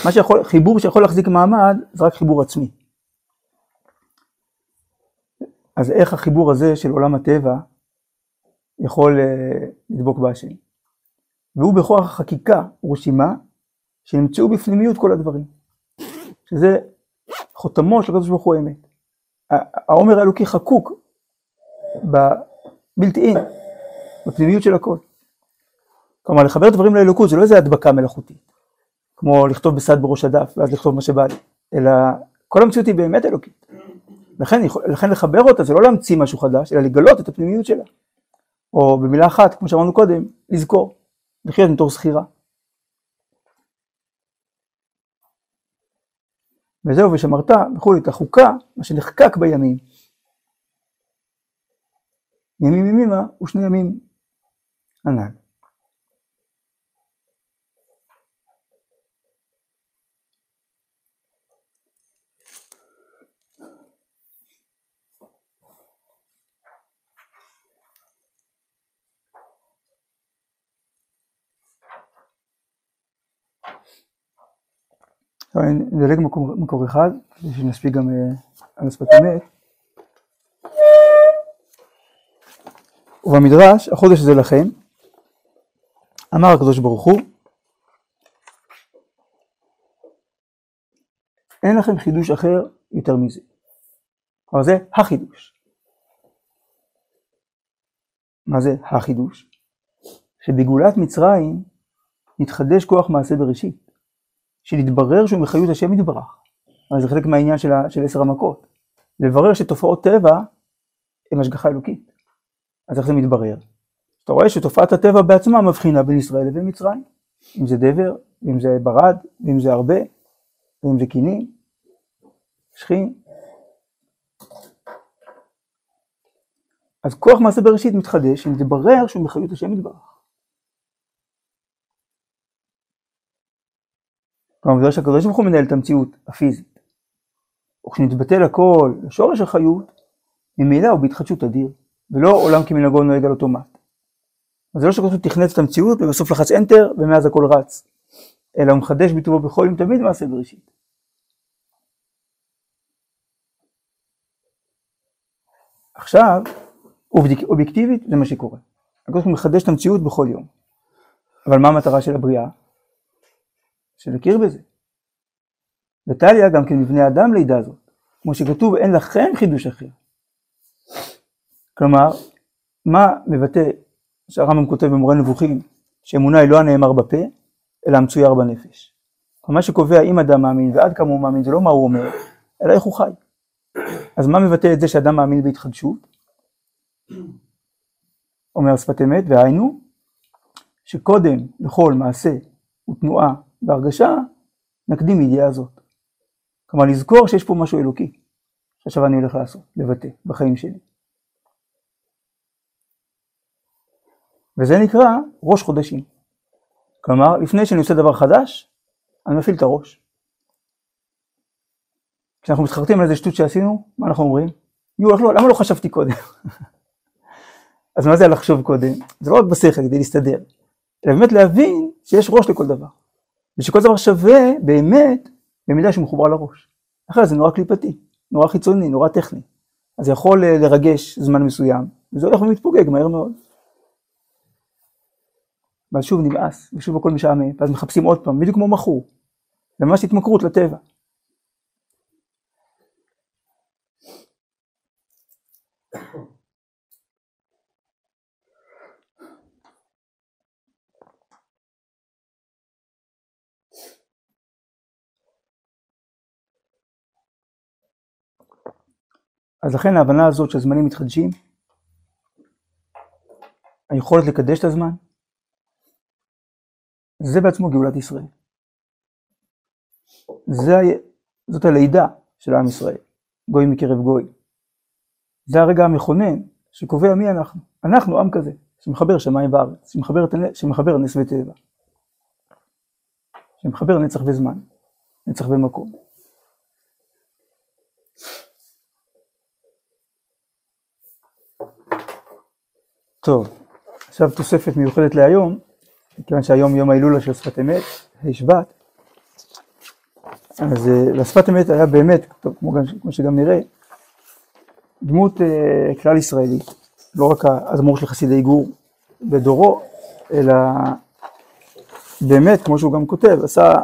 מה שיכול, חיבור שיכול להחזיק מעמד זה רק חיבור עצמי. אז איך החיבור הזה של עולם הטבע יכול uh, לדבוק בהשם? והוא בכוח החקיקה ורשימה שנמצאו בפנימיות כל הדברים. שזה חותמו של הקדוש ברוך הוא אמת. העומר האלוקי חקוק בבלתי אין, בפנימיות של הכל. כלומר, לחבר דברים לאלוקות זה לא איזה הדבקה מלאכותית, כמו לכתוב בסד בראש הדף ואז לכתוב מה שבא לי, אלא כל המציאות היא באמת אלוקית. לכן, לכן לחבר אותה זה לא להמציא משהו חדש, אלא לגלות את הפנימיות שלה. או במילה אחת, כמו שאמרנו קודם, לזכור, לחיות מתור זכירה. וזהו, ושמרת וכולי את החוקה, מה שנחקק בימים. ימים ימימה ושני ימים הנ"ל. אני נדלג מקור, אחד, כדי שנספיק גם uh, על השפת אמת. ובמדרש, החודש הזה לכם, אמר הקדוש ברוך הוא, אין לכם חידוש אחר יותר מזה. אבל זה החידוש. מה זה החידוש? שבגאולת מצרים נתחדש כוח מעשה בראשית. שנתברר שהוא מחיות השם יתברך. אבל זה חלק מהעניין של, של עשר המכות. לברר שתופעות טבע הן השגחה אלוקית. אז איך זה מתברר? אתה רואה שתופעת הטבע בעצמה מבחינה בין ישראל לבין מצרים. אם זה דבר, אם זה ברד, אם זה הרבה, אם זה קינים, שכין. אז כוח מעשה בראשית מתחדש אם מתברר שהוא מחיות השם יתברך. כלומר, בגלל שהקדוש ברוך הוא מנהל את המציאות הפיזית. וכשנתבטל הכל לשורש החיות, ממילא הוא בהתחדשות אדיר, ולא עולם כמנהגו נוהג על אוטומט. אז זה לא שהקדוש ברוך הוא תכנת את המציאות ובסוף לחץ enter ומאז הכל רץ, אלא הוא מחדש בטובו בכל יום תמיד מעשה בראשית. עכשיו, אובייקטיבית זה מה שקורה. הקדוש ברוך הוא מחדש את המציאות בכל יום. אבל מה המטרה של הבריאה? שנכיר בזה. וטליה גם כן מבני אדם לידה זאת, כמו שכתוב אין לכם חידוש אחר. כלומר, מה מבטא שהרמב"ם כותב במורה נבוכים, שאמונה היא לא הנאמר בפה, אלא המצויר בנפש. מה שקובע אם אדם מאמין ועד כמה הוא מאמין זה לא מה הוא אומר, אלא איך הוא חי. אז מה מבטא את זה שאדם מאמין בהתחדשות? אומר שפת אמת, והיינו, שקודם לכל מעשה ותנועה בהרגשה, נקדים ידיעה הזאת. כלומר, לזכור שיש פה משהו אלוקי, שעכשיו אני הולך לעשות, לבטא, בחיים שלי. וזה נקרא ראש חודשים. כלומר, לפני שאני עושה דבר חדש, אני מפעיל את הראש. כשאנחנו מתחרטים על איזה שטות שעשינו, מה אנחנו אומרים? יו, לא, למה לא חשבתי קודם? אז מה זה לחשוב קודם? זה לא רק בשכל כדי להסתדר, אלא באמת להבין שיש ראש לכל דבר. ושכל דבר שווה באמת במידה שהוא מחובר לראש. אחרת זה נורא קליפתי, נורא חיצוני, נורא טכני. אז זה יכול אה, לרגש זמן מסוים, וזה הולך ומתפוגג מהר מאוד. ואז שוב נמאס, ושוב הכל משעמם, ואז מחפשים עוד פעם, בדיוק כמו מכור. זה ממש התמכרות לטבע. אז לכן ההבנה הזאת שהזמנים מתחדשים, היכולת לקדש את הזמן, זה בעצמו גאולת ישראל. זה, זאת הלידה של עם ישראל, גוי מקרב גוי. זה הרגע המכונן שקובע מי אנחנו. אנחנו עם כזה, שמחבר שמיים וארץ, שמחבר, שמחבר נס וטבע, שמחבר נצח וזמן, נצח ומקום. טוב, עכשיו תוספת מיוחדת להיום, מכיוון שהיום יום ההילולה של שפת אמת, ה' שבט. אז אה, לשפת אמת היה באמת, טוב, כמו, גם, כמו שגם נראה, דמות אה, כלל ישראלית, לא רק האדמו"ר של חסידי גור בדורו, אלא באמת, כמו שהוא גם כותב, עשה,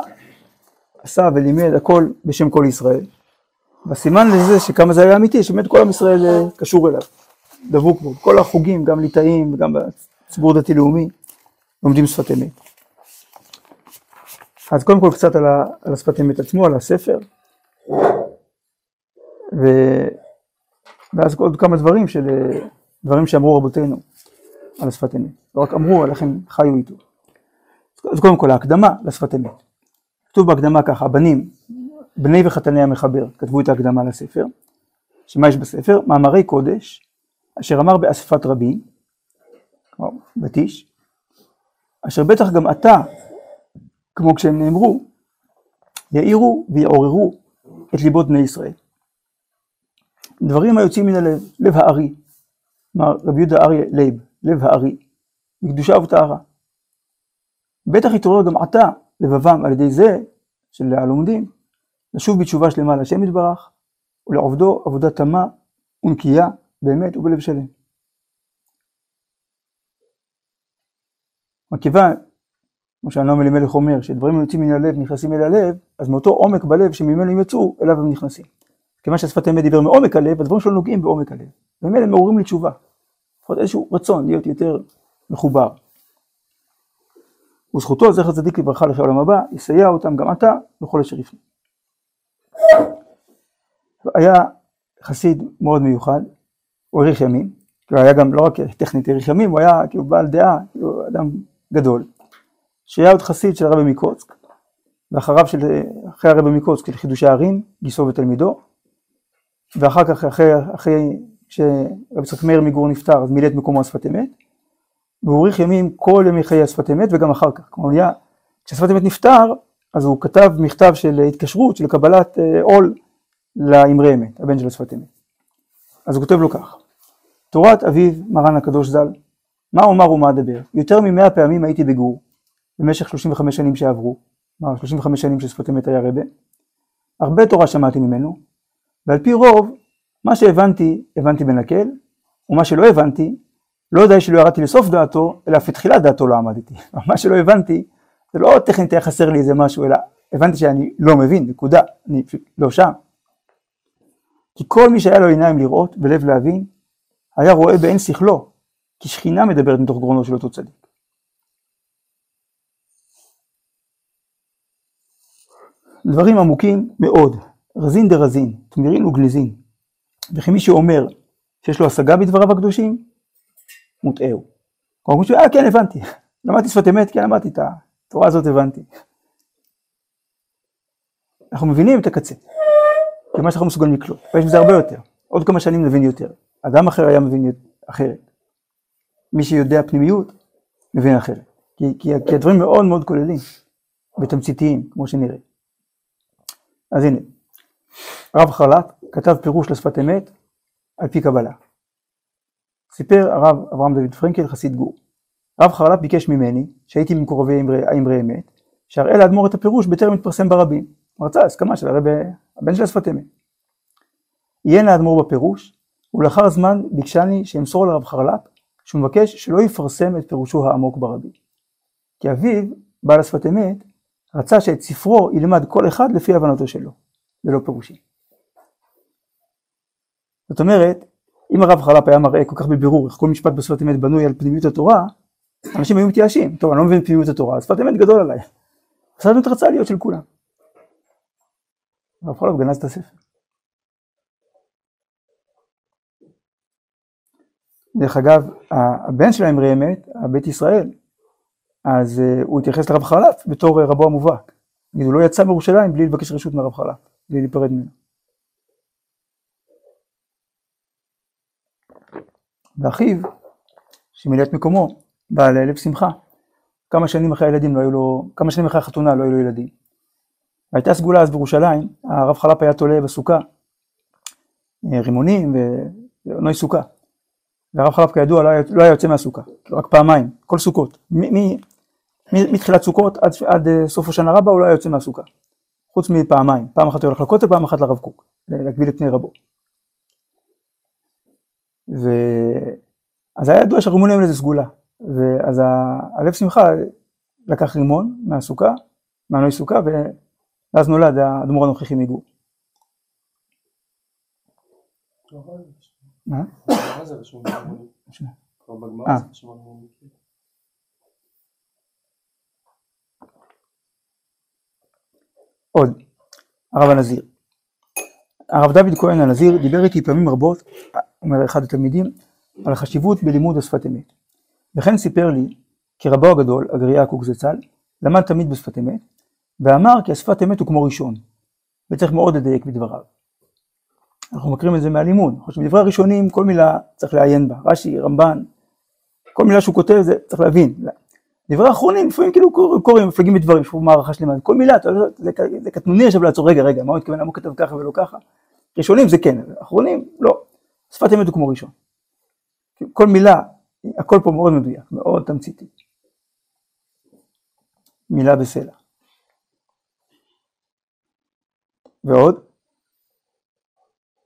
עשה ולימד הכל בשם כל ישראל. והסימן לזה שכמה זה היה אמיתי, שבאמת כל עם ישראל אה, קשור אליו, דבוק בו. כל החוגים, גם ליטאים וגם בציבור דתי-לאומי, לומדים שפת אמת. אז קודם כל קצת על, השפת אמת עצמו, על הספר, ו, ואז עוד כמה דברים של, דברים שאמרו רבותינו על השפת אמת. לא רק אמרו, אלא הם חיו איתו. אז קודם כל ההקדמה לשפת אמת. כתוב בהקדמה ככה, הבנים, בני וחתני המחבר, כתבו את ההקדמה לספר, שמה יש בספר? מאמרי קודש, אשר אמר באספת רבים, בתיש, אשר בטח גם אתה כמו כשהם נאמרו, יאירו ויעוררו את ליבות בני ישראל. דברים היוצאים מן הלב, לב הארי, אמר רבי יהודה אריה לייב, לב הארי, מקדושה וטהרה. בטח יתעורר גם עתה לבבם על ידי זה של הלומדים, לשוב בתשובה שלמה להשם יתברך, ולעובדו עבודה תמה ונקייה באמת ובלב שלם. מכיוון כמו שהנועם אלימלך אומר, שדברים יוצאים מן הלב נכנסים אל הלב, אז מאותו עומק בלב שממנו הם יצאו, אליו הם נכנסים. כיוון שהשפת האמת דיבר מעומק הלב, הדברים שלו נוגעים בעומק הלב. וממילא מעוררים לתשובה. לפחות איזשהו רצון להיות יותר מחובר. וזכותו, זכר צדיק לברכה לחיי העולם הבא, יסייע אותם גם עתה בכל אשר יפנה. היה חסיד מאוד מיוחד, האריך ימים, הוא היה גם לא רק טכנית האריך ימים, הוא היה כאילו בעל דעה, כאילו אדם גדול. שהיה עוד חסיד של הרבי מקוצק, ואחריו של, אחרי הרבי מקוצק של חידושי הערים, גיסו ותלמידו, ואחר כך, אחרי, אחרי שרבי יצחק מאיר מגור נפטר, אז מילא את מקומו השפת אמת, והוא האריך ימים כל ימי חיי השפת אמת וגם אחר כך. כלומר, כששפת אמת נפטר, אז הוא כתב מכתב של התקשרות, של קבלת אה, עול לאמרי אמת, הבן של השפת אמת. אז הוא כותב לו כך: תורת אביו מרן הקדוש ז"ל, מה אומר ומה אדבר? יותר ממאה פעמים הייתי בגור, במשך 35 שנים שעברו, כלומר 35 שנים ששפת אמת היה רבה, הרבה תורה שמעתי ממנו, ועל פי רוב, מה שהבנתי, הבנתי בנקל, ומה שלא הבנתי, לא די שלא ירדתי לסוף דעתו, אלא אף לתחילת דעתו לא עמדתי. מה שלא הבנתי, זה לא טכנית היה חסר לי איזה משהו, אלא הבנתי שאני לא מבין, נקודה, אני פשוט לא שם. כי כל מי שהיה לו עיניים לראות ולב להבין, היה רואה באין שכלו, כי שכינה מדברת מתוך גרונו של אותו צדיק. דברים עמוקים מאוד, רזין דרזין, תמירין וגניזין. וכי מי שאומר שיש לו השגה בדבריו הקדושים, מוטעהו. כלומר, מישהו, אה, כן, הבנתי. למדתי שפת אמת, כן, למדתי את התורה הזאת, הבנתי. אנחנו מבינים את הקצה, כי מה שאנחנו מסוגלים לקלוט, ויש בזה הרבה יותר. עוד כמה שנים נבין יותר. אדם אחר היה מבין אחרת. מי שיודע פנימיות, מבין אחרת. כי, כי, כי הדברים מאוד מאוד כוללים ותמציתיים, כמו שנראה. אז הנה, הרב חרל"פ כתב פירוש לשפת אמת על פי קבלה. סיפר הרב אברהם דוד פרנקל, חסיד גור. הרב חרל"פ ביקש ממני, שהייתי ממקורבי האמרי אמת, שאראה לאדמו"ר את הפירוש בטרם יתפרסם ברבים. הוא רצה הסכמה של הרב, הבן של השפת אמת. עיין לאדמו"ר בפירוש, ולאחר זמן ביקשני שאמסור לרב חרל"פ שהוא מבקש שלא יפרסם את פירושו העמוק ברבים. כי אביו, בעל השפת אמת, רצה שאת ספרו ילמד כל אחד לפי הבנתו שלו, ללא פירושים. זאת אומרת, אם הרב חלפ היה מראה כל כך בבירור איך כל משפט בשפת אמת בנוי על פנימיות התורה, אנשים היו מתייאשים. טוב, אני לא מבין פנימיות התורה, אז שפת אמת גדול עליי. שפת אמת רצה להיות של כולם. הרב חלפ גנז את הספר. דרך אגב, הבן של האמרי אמת, הבית ישראל, אז uh, הוא התייחס לרב חלף בתור uh, רבו המובהק. הוא לא יצא מירושלים בלי לבקש רשות מהרב חלף, בלי להיפרד ממנו. ואחיו, שמילא את מקומו, בא ללב שמחה. כמה שנים אחרי הילדים לא היו לו, כמה שנים אחרי החתונה לא היו לו ילדים. והייתה סגולה אז בירושלים, הרב חלף היה תולה בסוכה אה, רימונים ונוי סוכה. והרב חלף כידוע לא היה, לא היה יוצא מהסוכה, רק פעמיים, כל סוכות. מתחילת סוכות עד, עד אה, סוף השנה רבה הוא לא היה יוצא מהסוכה. חוץ מפעמיים, פעם אחת הוא הולך לכותל, פעם אחת לרב קוק, להגביל את פני רבו. ו... אז היה ידוע שהרימונים האלה זה סגולה, ואז ה- הלב שמחה לקח רימון מהסוכה, מהנוי סוכה, ואז נולד האדמו"ר הנוכחי מגור. מה? מה זה בגמרא אה. בגמרא. עוד, הרב הנזיר. הרב דוד כהן הנזיר דיבר איתי פעמים רבות, אומר אחד התלמידים, על החשיבות בלימוד השפת אמת. וכן סיפר לי כי רבו הגדול, אגריה קוק זצ"ל, למד תמיד בשפת אמת, ואמר כי השפת אמת הוא כמו ראשון, וצריך מאוד לדייק בדבריו. אנחנו מכירים את זה מהלימוד, אנחנו חושבים, דברי הראשונים, כל מילה צריך לעיין בה, רש"י, רמב"ן, כל מילה שהוא כותב זה צריך להבין. דברי האחרונים לפעמים כאילו קור- קוראים, מפלגים בדברים, יש מערכה שלמה, כל מילה, אתה יודע, זה, זה קטנוני עכשיו לעצור, רגע, רגע, מה הוא התכוון, למה הוא כתב ככה ולא ככה? ראשונים זה כן, אחרונים לא. שפת אמת הוא כמו ראשון. כל מילה, הכל פה מאוד מדויק, מאוד תמציתי. מילה בסלע. ועוד,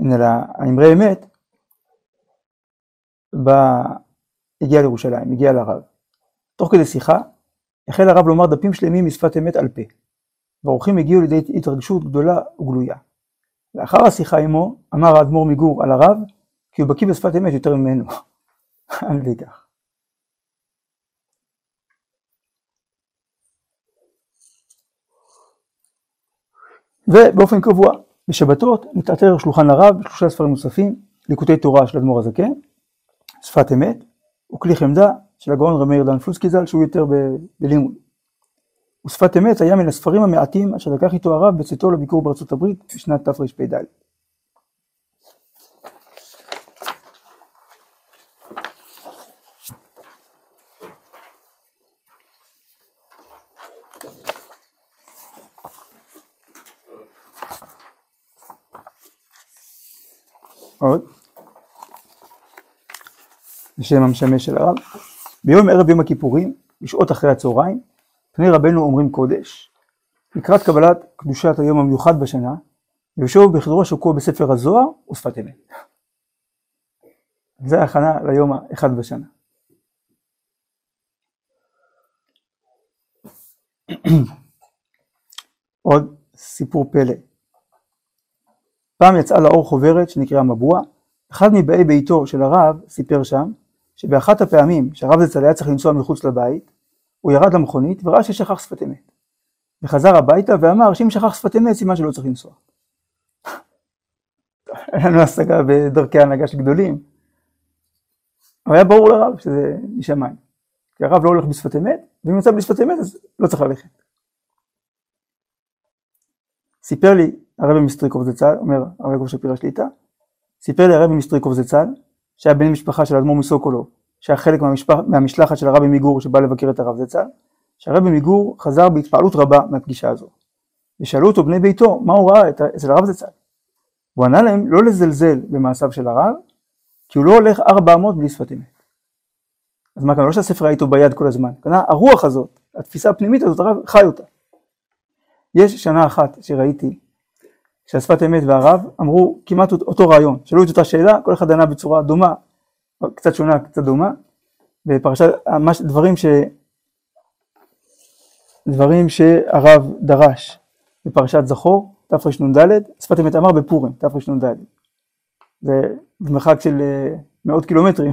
הנה, האמרי אמת, בא, הגיע לירושלים, הגיע לרב. תוך כדי שיחה, החל הרב לומר דפים שלמים משפת אמת על פה. והאורחים הגיעו לידי התרגשות גדולה וגלויה. לאחר השיחה עמו, אמר האדמו"ר מגור על הרב, כי הוא בקיא בשפת אמת יותר ממנו. עד כדי כך. ובאופן קבוע, בשבתות מתעטר שולחן הרב בשלושה ספרים נוספים, ליקוטי תורה של אדמו"ר הזקן, שפת אמת, וכלי חמדה של הגאון רב מאיר דן פלוסקי ז"ל, שהוא יותר בלימוד. ושפת אמת היה מן הספרים המעטים אשר לקח איתו הרב בצאתו לביקור בארצות הברית בשנת תרפ"ד. עוד. בשם המשמש של הרב. ביום ערב יום הכיפורים, בשעות אחרי הצהריים, פני רבנו אומרים קודש, לקראת קבלת קדושת היום המיוחד בשנה, יושב בחדרו שקוע בספר הזוהר ושפת אמת. זה ההכנה ליום האחד בשנה. עוד סיפור פלא. פעם יצאה לאור חוברת שנקראה מבוע, אחד מבאי ביתו של הרב סיפר שם, שבאחת הפעמים שהרב זצ"ל היה צריך לנסוע מחוץ לבית, הוא ירד למכונית וראה ששכח שפת אמת. וחזר הביתה ואמר שאם שכח שפת אמת סימן שלא צריך לנסוע. אין לנו השגה בדרכי ההנהגה של גדולים. אבל היה ברור לרב שזה משמיים. כי הרב לא הולך בשפת אמת, ואם יצא בלי שפת אמת אז לא צריך ללכת. סיפר לי הרבי מסטריקוב זצ"ל, אומר הרב יעקב שפירא שליטה, סיפר לי הרבי מסטריקוב זצ"ל, שהיה בן משפחה של אדמו"ר מסוקולו, שהיה חלק מהמשפח, מהמשלחת של הרבי מיגור שבא לבקר את הרב זצ"ל, שהרבי מיגור חזר בהתפעלות רבה מהפגישה הזו. ושאלו אותו בני ביתו מה הוא ראה אצל הרב זצ"ל. הוא ענה להם לא לזלזל במעשיו של הרב, כי הוא לא הולך ארבע אמות בלי שפת אמת. אז מה כאן, לא שהספר היה איתו ביד כל הזמן, כאן הרוח הזאת, התפיסה הפנימית הזאת, הרב חי אותה. יש שנה אחת שראיתי, שהשפת אמת והרב אמרו כמעט אותו רעיון, שאלו את אותה שאלה, כל אחד ענה בצורה דומה, קצת שונה, קצת דומה, בפרשת, ממש דברים ש... דברים שהרב דרש בפרשת זכור, תרנ"ד, שפת אמת אמר בפורים, תרנ"ד. זה במרחק של אה, מאות קילומטרים,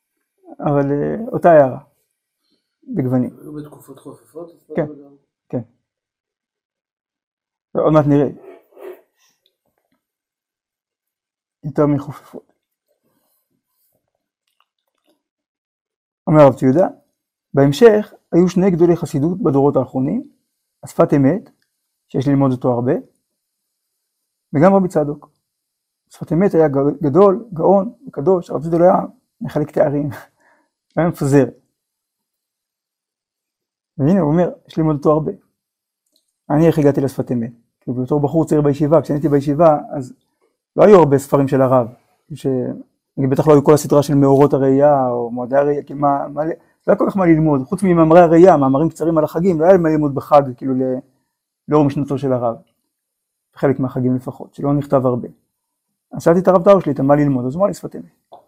אבל אה, אותה הערה, בגוונים. היו בתקופות חופפות? כן. עוד מעט נראה. יותר מחופפות. אומר הרב ציודה, בהמשך היו שני גדולי חסידות בדורות האחרונים, השפת אמת, שיש ללמוד אותו הרבה, וגם רבי צדוק. שפת אמת היה גדול, גאון, קדוש, הרב ציודה לא היה מחלק תארים, היה מפזר. והנה הוא אומר, יש ללמוד אותו הרבה. אני איך הגעתי לשפת אמת. כי בתור בחור צעיר בישיבה, כשאני הייתי בישיבה, אז לא היו הרבה ספרים של הרב. ש... בטח לא היו כל הסדרה של מאורות הראייה, או מועדי הראייה, כי מה, מה, לא היה כל כך מה ללמוד. חוץ ממאמרי הראייה, מאמרים קצרים על החגים, לא היה מה ללמוד בחג, כאילו, לאור משנתו של הרב. חלק מהחגים לפחות, שלא נכתב הרבה. אז שאלתי את הרב טאושליט על מה ללמוד, אז הוא אמר לי שפת אמת.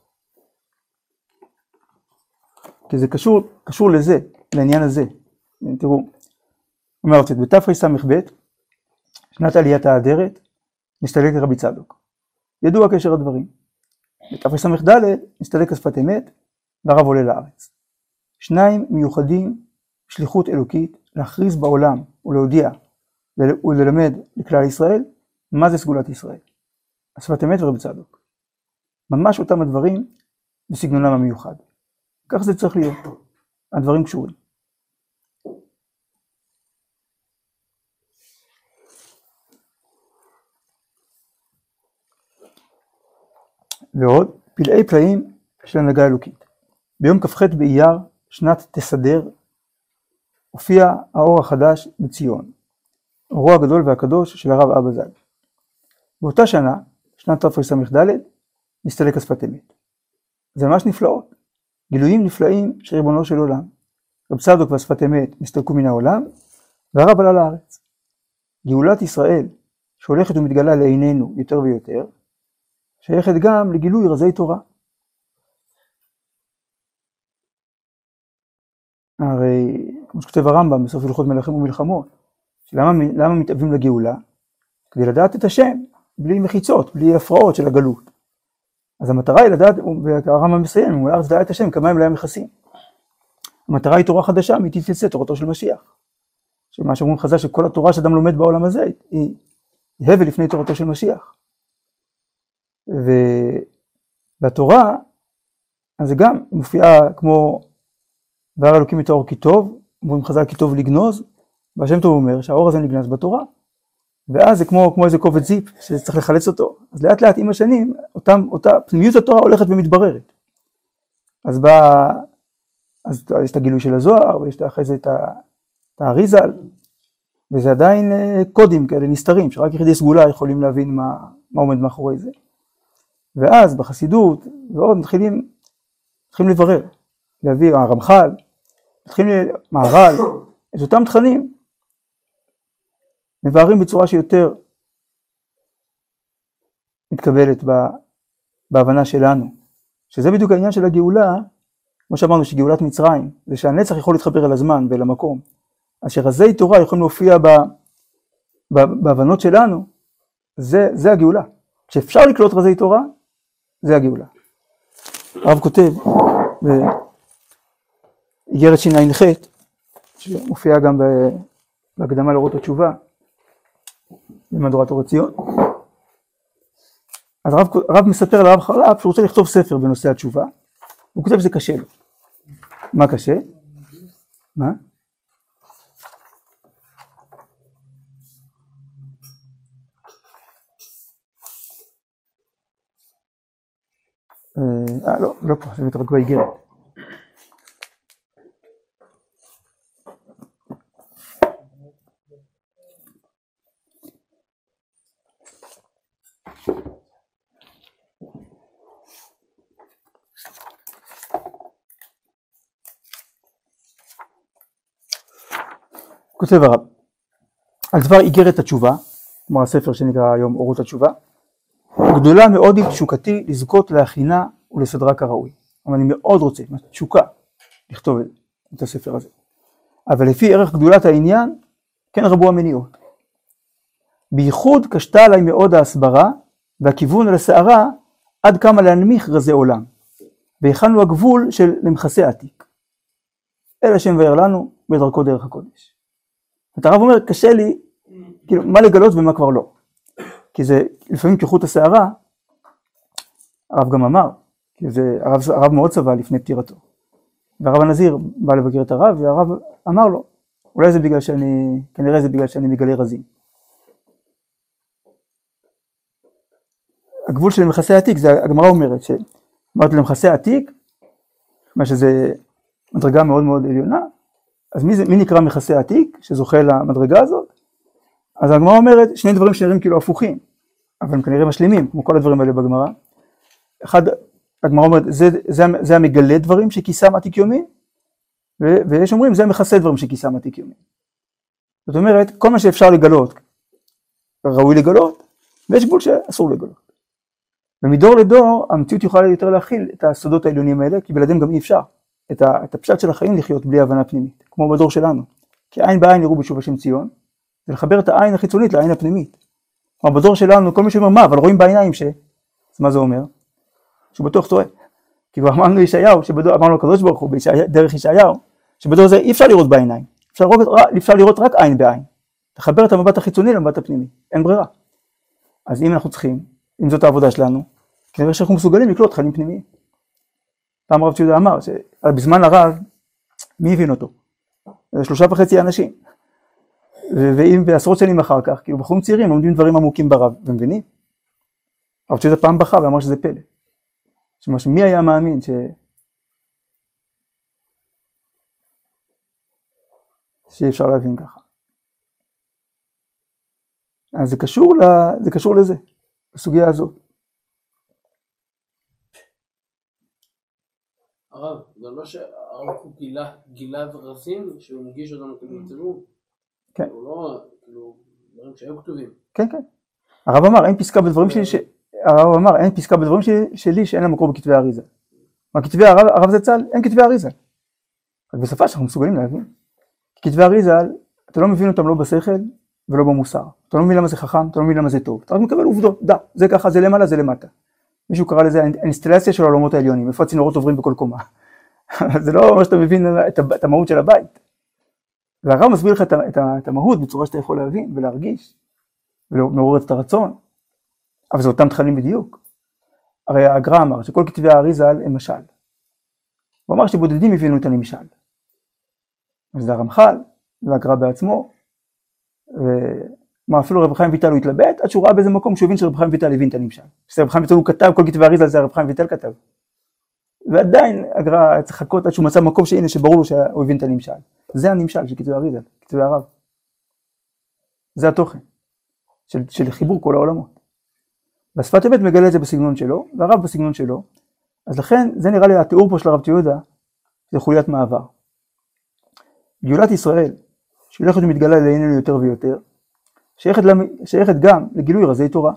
כי זה קשור, קשור לזה, לעניין הזה. תראו, אומר צדוק, בתרס"ב, שנת עליית האדרת, נסתלק רבי צדוק. ידוע קשר הדברים. בתרס"ד נסתלק השפת אמת, והרב עולה לארץ. שניים מיוחדים שליחות אלוקית להכריז בעולם ולהודיע וללמד לכלל ישראל מה זה סגולת ישראל. השפת אמת ורבי צדוק. ממש אותם הדברים בסגנונם המיוחד. כך זה צריך להיות. הדברים קשורים. ועוד, פלאי פלאים של הנהגה אלוקית. ביום כ"ח באייר, שנת תסדר, הופיע האור החדש בציון, אורו הגדול והקדוש של הרב אבא ז"ל. באותה שנה, שנת תרס"ד, נסתלק השפת אמת. זה ממש נפלאות. גילויים נפלאים של ריבונו של עולם. רב צדוק והשפת אמת נסתלקו מן העולם, והרב עלה לארץ. גאולת ישראל, שהולכת ומתגלה לעינינו יותר ויותר, שייכת גם לגילוי רזי תורה. הרי, כמו שכותב הרמב"ם בסוף הלכות מלכים ומלחמות, למה, מתאבים לגאולה? כדי לדעת את השם, בלי מחיצות, בלי הפרעות של הגלות. אז המטרה היא לדעת, והרמב"ם מסיים, הוא אומר, לדעת את השם, כמה הם להם מכסים. המטרה היא תורה חדשה, מי תתייצא תורתו של משיח. שמה שאומרים חז"ל, שכל התורה שאדם לומד בעולם הזה, היא הבל לפני תורתו של משיח. ובתורה, אז זה גם מופיעה כמו דבר אלוקים את האור כי טוב, אומרים חז"ל כי טוב לגנוז, והשם טוב אומר שהאור הזה נגנז בתורה. ואז זה כמו, כמו איזה קובץ זיפ שצריך לחלץ אותו. אז לאט לאט עם השנים, אותם, אותה פנימיות התורה הולכת ומתבררת. אז בא, אז יש את הגילוי של הזוהר, ויש אחרי זה את האריזל, וזה עדיין אה, קודים כאלה נסתרים, שרק יחידי סגולה יכולים להבין מה, מה עומד מאחורי זה. ואז בחסידות, ועוד מתחילים, מתחילים לברר, להביא הרמח"ל, מתחילים מהר"ל, את אותם תכנים, מבארים בצורה שיותר מתקבלת בהבנה שלנו, שזה בדיוק העניין של הגאולה, כמו שאמרנו שגאולת מצרים, זה שהנצח יכול להתחבר אל הזמן ואל המקום, אז שרזי תורה יכולים להופיע ב, ב, בהבנות שלנו, זה, זה הגאולה. כשאפשר לקלוט רזי תורה, זה הגאולה. הרב כותב באיגרת שע"ח, שמופיעה גם בהקדמה לאורות התשובה, במהדורת אור עציון. אז הרב, הרב מספר לרב חרל"פ שהוא רוצה לכתוב ספר בנושא התשובה, הוא כותב שזה קשה לו. מה קשה? מה? אה, לא, לא פה, זה מתרק באיגרת. כותב הרב, על דבר איגרת התשובה, כלומר הספר שנקרא היום אורות התשובה, גדולה מאוד היא תשוקתי לזכות להכינה ולסדרה כראוי. אבל אני מאוד רוצה, תשוקה, לכתוב את הספר הזה. אבל לפי ערך גדולת העניין, כן רבו המניעות. בייחוד קשתה עליי מאוד ההסברה והכיוון אל הסערה עד כמה להנמיך רזי עולם. והיכן הוא הגבול של למכסה עתיק. אל השם וירא לנו בדרכו דרך הקודש. את הרב אומר, קשה לי, כאילו, מה לגלות ומה כבר לא. כי זה לפעמים כחוט השערה, הרב גם אמר, כי זה, הרב, הרב מאוד סבל לפני פטירתו. והרב הנזיר בא לבקר את הרב, והרב אמר לו, אולי זה בגלל שאני, כנראה זה בגלל שאני מגלה רזים. הגבול של מכסה עתיק, זה הגמרא אומרת, שאמרת למכסה עתיק, מה שזה מדרגה מאוד מאוד עליונה, אז מי, זה, מי נקרא מכסה עתיק, שזוכה למדרגה הזאת? אז הגמרא אומרת שני דברים שנראים כאילו הפוכים, אבל הם כנראה משלימים, כמו כל הדברים האלה בגמרא. אחד, הגמרא אומרת, זה, זה, זה המגלה דברים שכיסם עתיק יומי, ויש אומרים, זה מכסה דברים שכיסם עתיק יומי. זאת אומרת, כל מה שאפשר לגלות ראוי לגלות, ויש גבול שאסור לגלות. ומדור לדור המציאות יכולה יותר להכיל את הסודות העליונים האלה, כי בלעדיהם גם אי אפשר. את, את הפשט של החיים לחיות בלי הבנה פנימית, כמו בדור שלנו. כי עין בעין יראו בשוב השם ציון, זה לחבר את העין החיצונית לעין הפנימית. כלומר בדור שלנו כל מי שאומר מה, אבל רואים בעיניים ש... אז מה זה אומר? שהוא בטוח טועה. כי כבר אמרנו לישעיהו, שבדור, אמרנו לקדוש ברוך הוא בישעיה, דרך ישעיהו, שבדור הזה אי אפשר לראות בעיניים, אפשר אפשר לראות רק עין בעין. לחבר את המבט החיצוני למבט הפנימי, אין ברירה. אז אם אנחנו צריכים, אם זאת העבודה שלנו, כנראה שאנחנו מסוגלים לקלוט תכנים פנימיים. פעם רב ציודה אמר שבזמן הרב, מי הבין אותו? זה שלושה וחצי אנשים. ואם בעשרות שנים אחר כך, כאילו בחורים צעירים לומדים דברים עמוקים ברב, ומבינים? הרב ציודה פעם בכה ואמר שזה פלא. שמש, מי היה מאמין ש... שאי אפשר להבין ככה. אז זה קשור, ל... זה קשור לזה, לסוגיה הזאת. הרב, זה לא שהרב קוק גילה, גילה דרכים שהוא מגיש אותם כנרצנו? כן. הוא לא, כאילו, דברים שהיו כתובים. כן, כן. הרב אמר, אין פסקה בדברים שלי, ש... הרב אמר, אין פסקה בדברים שלי, שלי שאין לה מקור בכתבי האריזה. מה כתבי הרב, הרב זצ"ל, אין כתבי אריזה. רק בשפה שאנחנו מסוגלים להבין. כתבי אריזה, אתה לא מבין אותם לא בשכל ולא במוסר. אתה לא מבין למה זה חכם, אתה לא מבין למה זה טוב. אתה רק מקבל עובדות, דה, זה ככה, זה למעלה, זה למטה. מישהו קרא לזה האינסטלציה של העולמות העליונים, איפה הצינורות עוברים בכל קומה. זה לא אומר שאתה מבין את, את המהות של הבית. והרב מסביר לך את, את, את המהות בצורה שאתה יכול להבין ולהרגיש, ומעורר את הרצון, אבל זה אותם תכנים בדיוק. הרי הגר"א אמר שכל כתבי האריזה הם משל. הוא אמר שבודדים הבינו את הנמשל. וזה הרמח"ל, והגר"א בעצמו, ומה אפילו רב חיים ויטל הוא התלבט, עד שהוא ראה באיזה מקום שהוא הבין שרב חיים ויטל הבין את הנמשל. כשרב חיים ויטל הוא כתב, כל כתבי האריזה זה רב חיים ויטל כתב. ועדיין הגר"א היה צריך לחכות עד שהוא מצא מקום שהנה שברור לו שהוא הבין את הנמשל. זה הנמשל של כתבי האריזה, כתבי הרב. זה התוכן של, של חיבור כל העולמות. והשפת אמת מגלה את זה בסגנון שלו, והרב בסגנון שלו, אז לכן זה נראה לי התיאור פה של הרב תיעודה, זה חוליית מעבר. גאולת ישראל, שהולכת ומתגלה לעינינו יותר ויותר, שייכת, למ... שייכת גם לגילוי רזי תורה.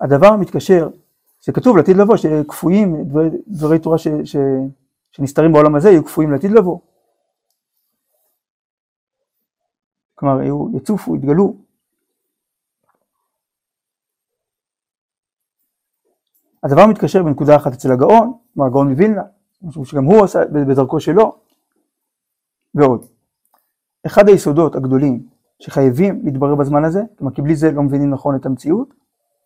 הדבר מתקשר, שכתוב לעתיד לבוא, שכפויים דברי, דברי תורה ש... ש... שנסתרים בעולם הזה, יהיו כפויים לעתיד לבוא. כלומר, יצופו, יתגלו. הדבר מתקשר בנקודה אחת אצל הגאון, כלומר הגאון מווילנה, משהו שגם הוא עשה בדרכו שלו, ועוד. אחד היסודות הגדולים שחייבים להתברר בזמן הזה, כלומר כי בלי זה לא מבינים נכון את המציאות,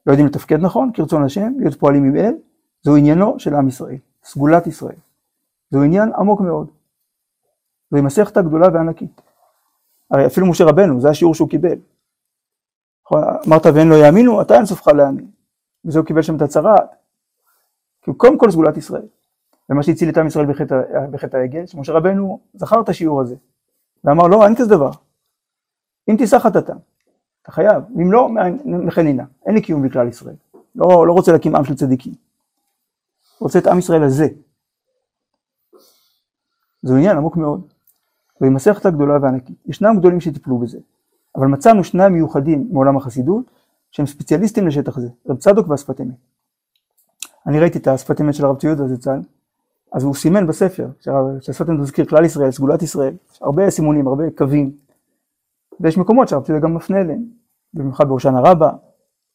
לא יודעים לתפקד נכון, כרצון השם, להיות פועלים עם אל, זהו עניינו של עם ישראל, סגולת ישראל. זהו עניין עמוק מאוד. זוהי מסכת גדולה וענקית. הרי אפילו משה רבנו, זה השיעור שהוא קיבל. אמרת ואין לא יאמינו, אתה אין סופך להאמין. וזה הוא קיבל שם את הצהרת. כי הוא קודם כל סגולת ישראל. ומה שהציל את עם ישראל בחטא, העגל, שמשה רבנו זכר את השיעור הזה. ואמר לא, אין כזה דבר. אם תישא חטאתם, אתה חייב, אם לא, מחנינה. אין לי קיום בכלל ישראל. לא, לא רוצה להקים עם של צדיקים. רוצה את עם ישראל הזה. זה עניין עמוק מאוד. והיא מסכת גדולה וענקית. ישנם גדולים שטיפלו בזה, אבל מצאנו שניים מיוחדים מעולם החסידות, שהם ספציאליסטים לשטח זה, רב צדוק והשפת אמת. אני ראיתי את השפת אמת של הרב ציודה זצ"ל, אז הוא סימן בספר, שהשפת אמת מזכיר כלל ישראל, סגולת ישראל, יש הרבה סימונים, הרבה קווים, ויש מקומות שהרב ציודה גם מפנה אליהם, במיוחד בהושענא רבה,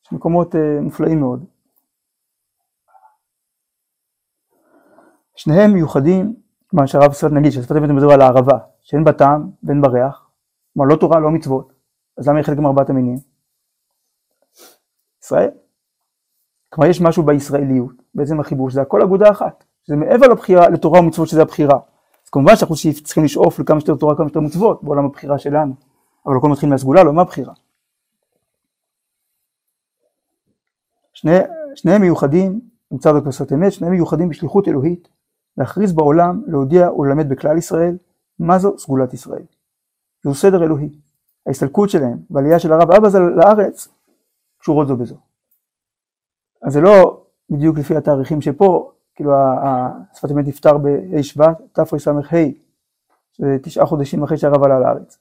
יש מקומות uh, מופלאים מאוד. שניהם מיוחדים, כלומר שהרב שפת נגיד, ששפת אמת מדבר על הערבה, שאין בה טעם ואין בה ריח, כלומר לא תורה, לא מצוות, אז למה היא חלק מארבעת המינים? ישראל. כלומר יש משהו בישראליות, בעצם החיבור שזה הכל אגודה אחת, שזה מעבר לבחירה, לתורה ומצוות שזה הבחירה. אז כמובן שאנחנו צריכים לשאוף לכמה שיותר תורה, כמה שיותר מצוות בעולם הבחירה שלנו, אבל הכל מתחיל מהסגולה, לא מהבחירה. שני, שניהם מיוחדים, נמצא בכוסות אמת, שניהם מיוחדים בשליחות אלוהית, להכריז בעולם, להודיע וללמד בכלל ישראל, מה זו סגולת ישראל. זהו סדר אלוהי. ההסתלקות שלהם והעלייה של הרב אבא לארץ קשורות זו בזו. אז זה לא בדיוק לפי התאריכים שפה, כאילו השפת אמת נפטר בה' שבט, תרס"ה, שזה תשעה חודשים אחרי שהרב עלה לארץ.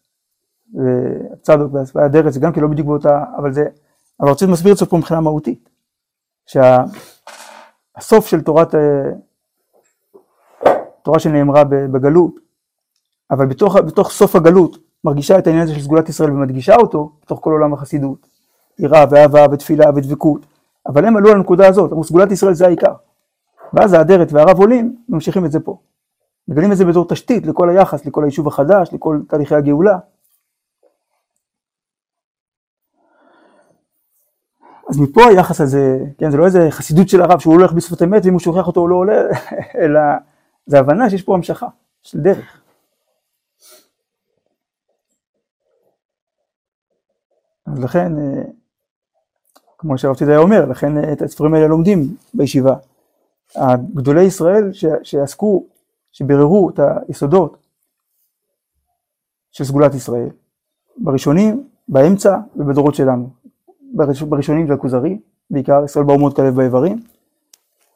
והצדוק והאדרת זה גם כן לא בדיוק באותה, אבל זה, אבל רוצה מסביר את זה פה מבחינה מהותית. שהסוף של תורת, אה, תורה שנאמרה בגלות, אבל בתוך, בתוך סוף הגלות מרגישה את העניין הזה של סגולת ישראל ומדגישה אותו בתוך כל עולם החסידות, יראה ואהבה ותפילה ודבקות, אבל הם עלו לנקודה הזאת, אמרו סגולת ישראל זה העיקר. ואז האדרת והרב עולים, ממשיכים את זה פה. מגלים את זה בתור תשתית לכל היחס, לכל היישוב החדש, לכל תהליכי הגאולה. אז מפה היחס הזה, כן, זה לא איזה חסידות של הרב שהוא הולך בשפת אמת ואם הוא שוכח אותו הוא לא עולה, אלא זה הבנה שיש פה המשכה של דרך. אז לכן, אה, כמו שהרב צידה אומר, לכן אה, את הספרים האלה לומדים בישיבה. גדולי ישראל שעסקו, שביררו את היסודות של סגולת ישראל, בראשונים, באמצע ובדורות שלנו. בראשונים זה הכוזרי, בעיקר ישראל באומות כלב באיברים,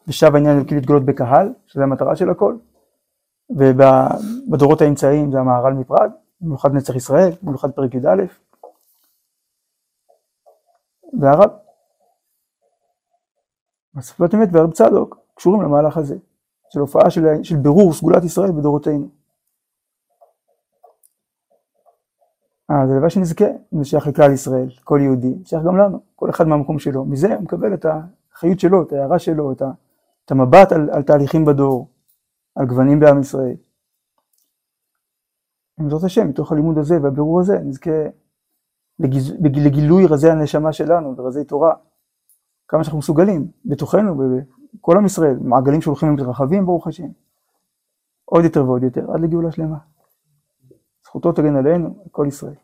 ושב העניין כאילו להתגלות בקהל, שזה המטרה של הכל, ובדורות האמצעיים זה המהר"ל מפראג, במיוחד נצח ישראל, במיוחד פרק י"א, והרב. השפת אמת והרב צדוק קשורים למהלך הזה, של הופעה של, של בירור סגולת ישראל בדורותינו. אה, זה דבר שנזכה, אם זה שייך לכלל ישראל, כל יהודי, שייך גם לנו, כל אחד מהמקום שלו. מזה הוא מקבל את החיות שלו, את ההערה שלו, את, ה, את המבט על, על תהליכים בדור, על גוונים בעם ישראל. בעזרת השם, מתוך הלימוד הזה והבירור הזה, נזכה לגיז, לגילוי רזי הנשמה שלנו ורזי תורה, כמה שאנחנו מסוגלים, בתוכנו, בכל עם ישראל, מעגלים שהולכים ומתרחבים, ברוך השם. עוד יותר ועוד יותר, עד לגאולה שלמה. זכותו תגן עלינו, על כל ישראל.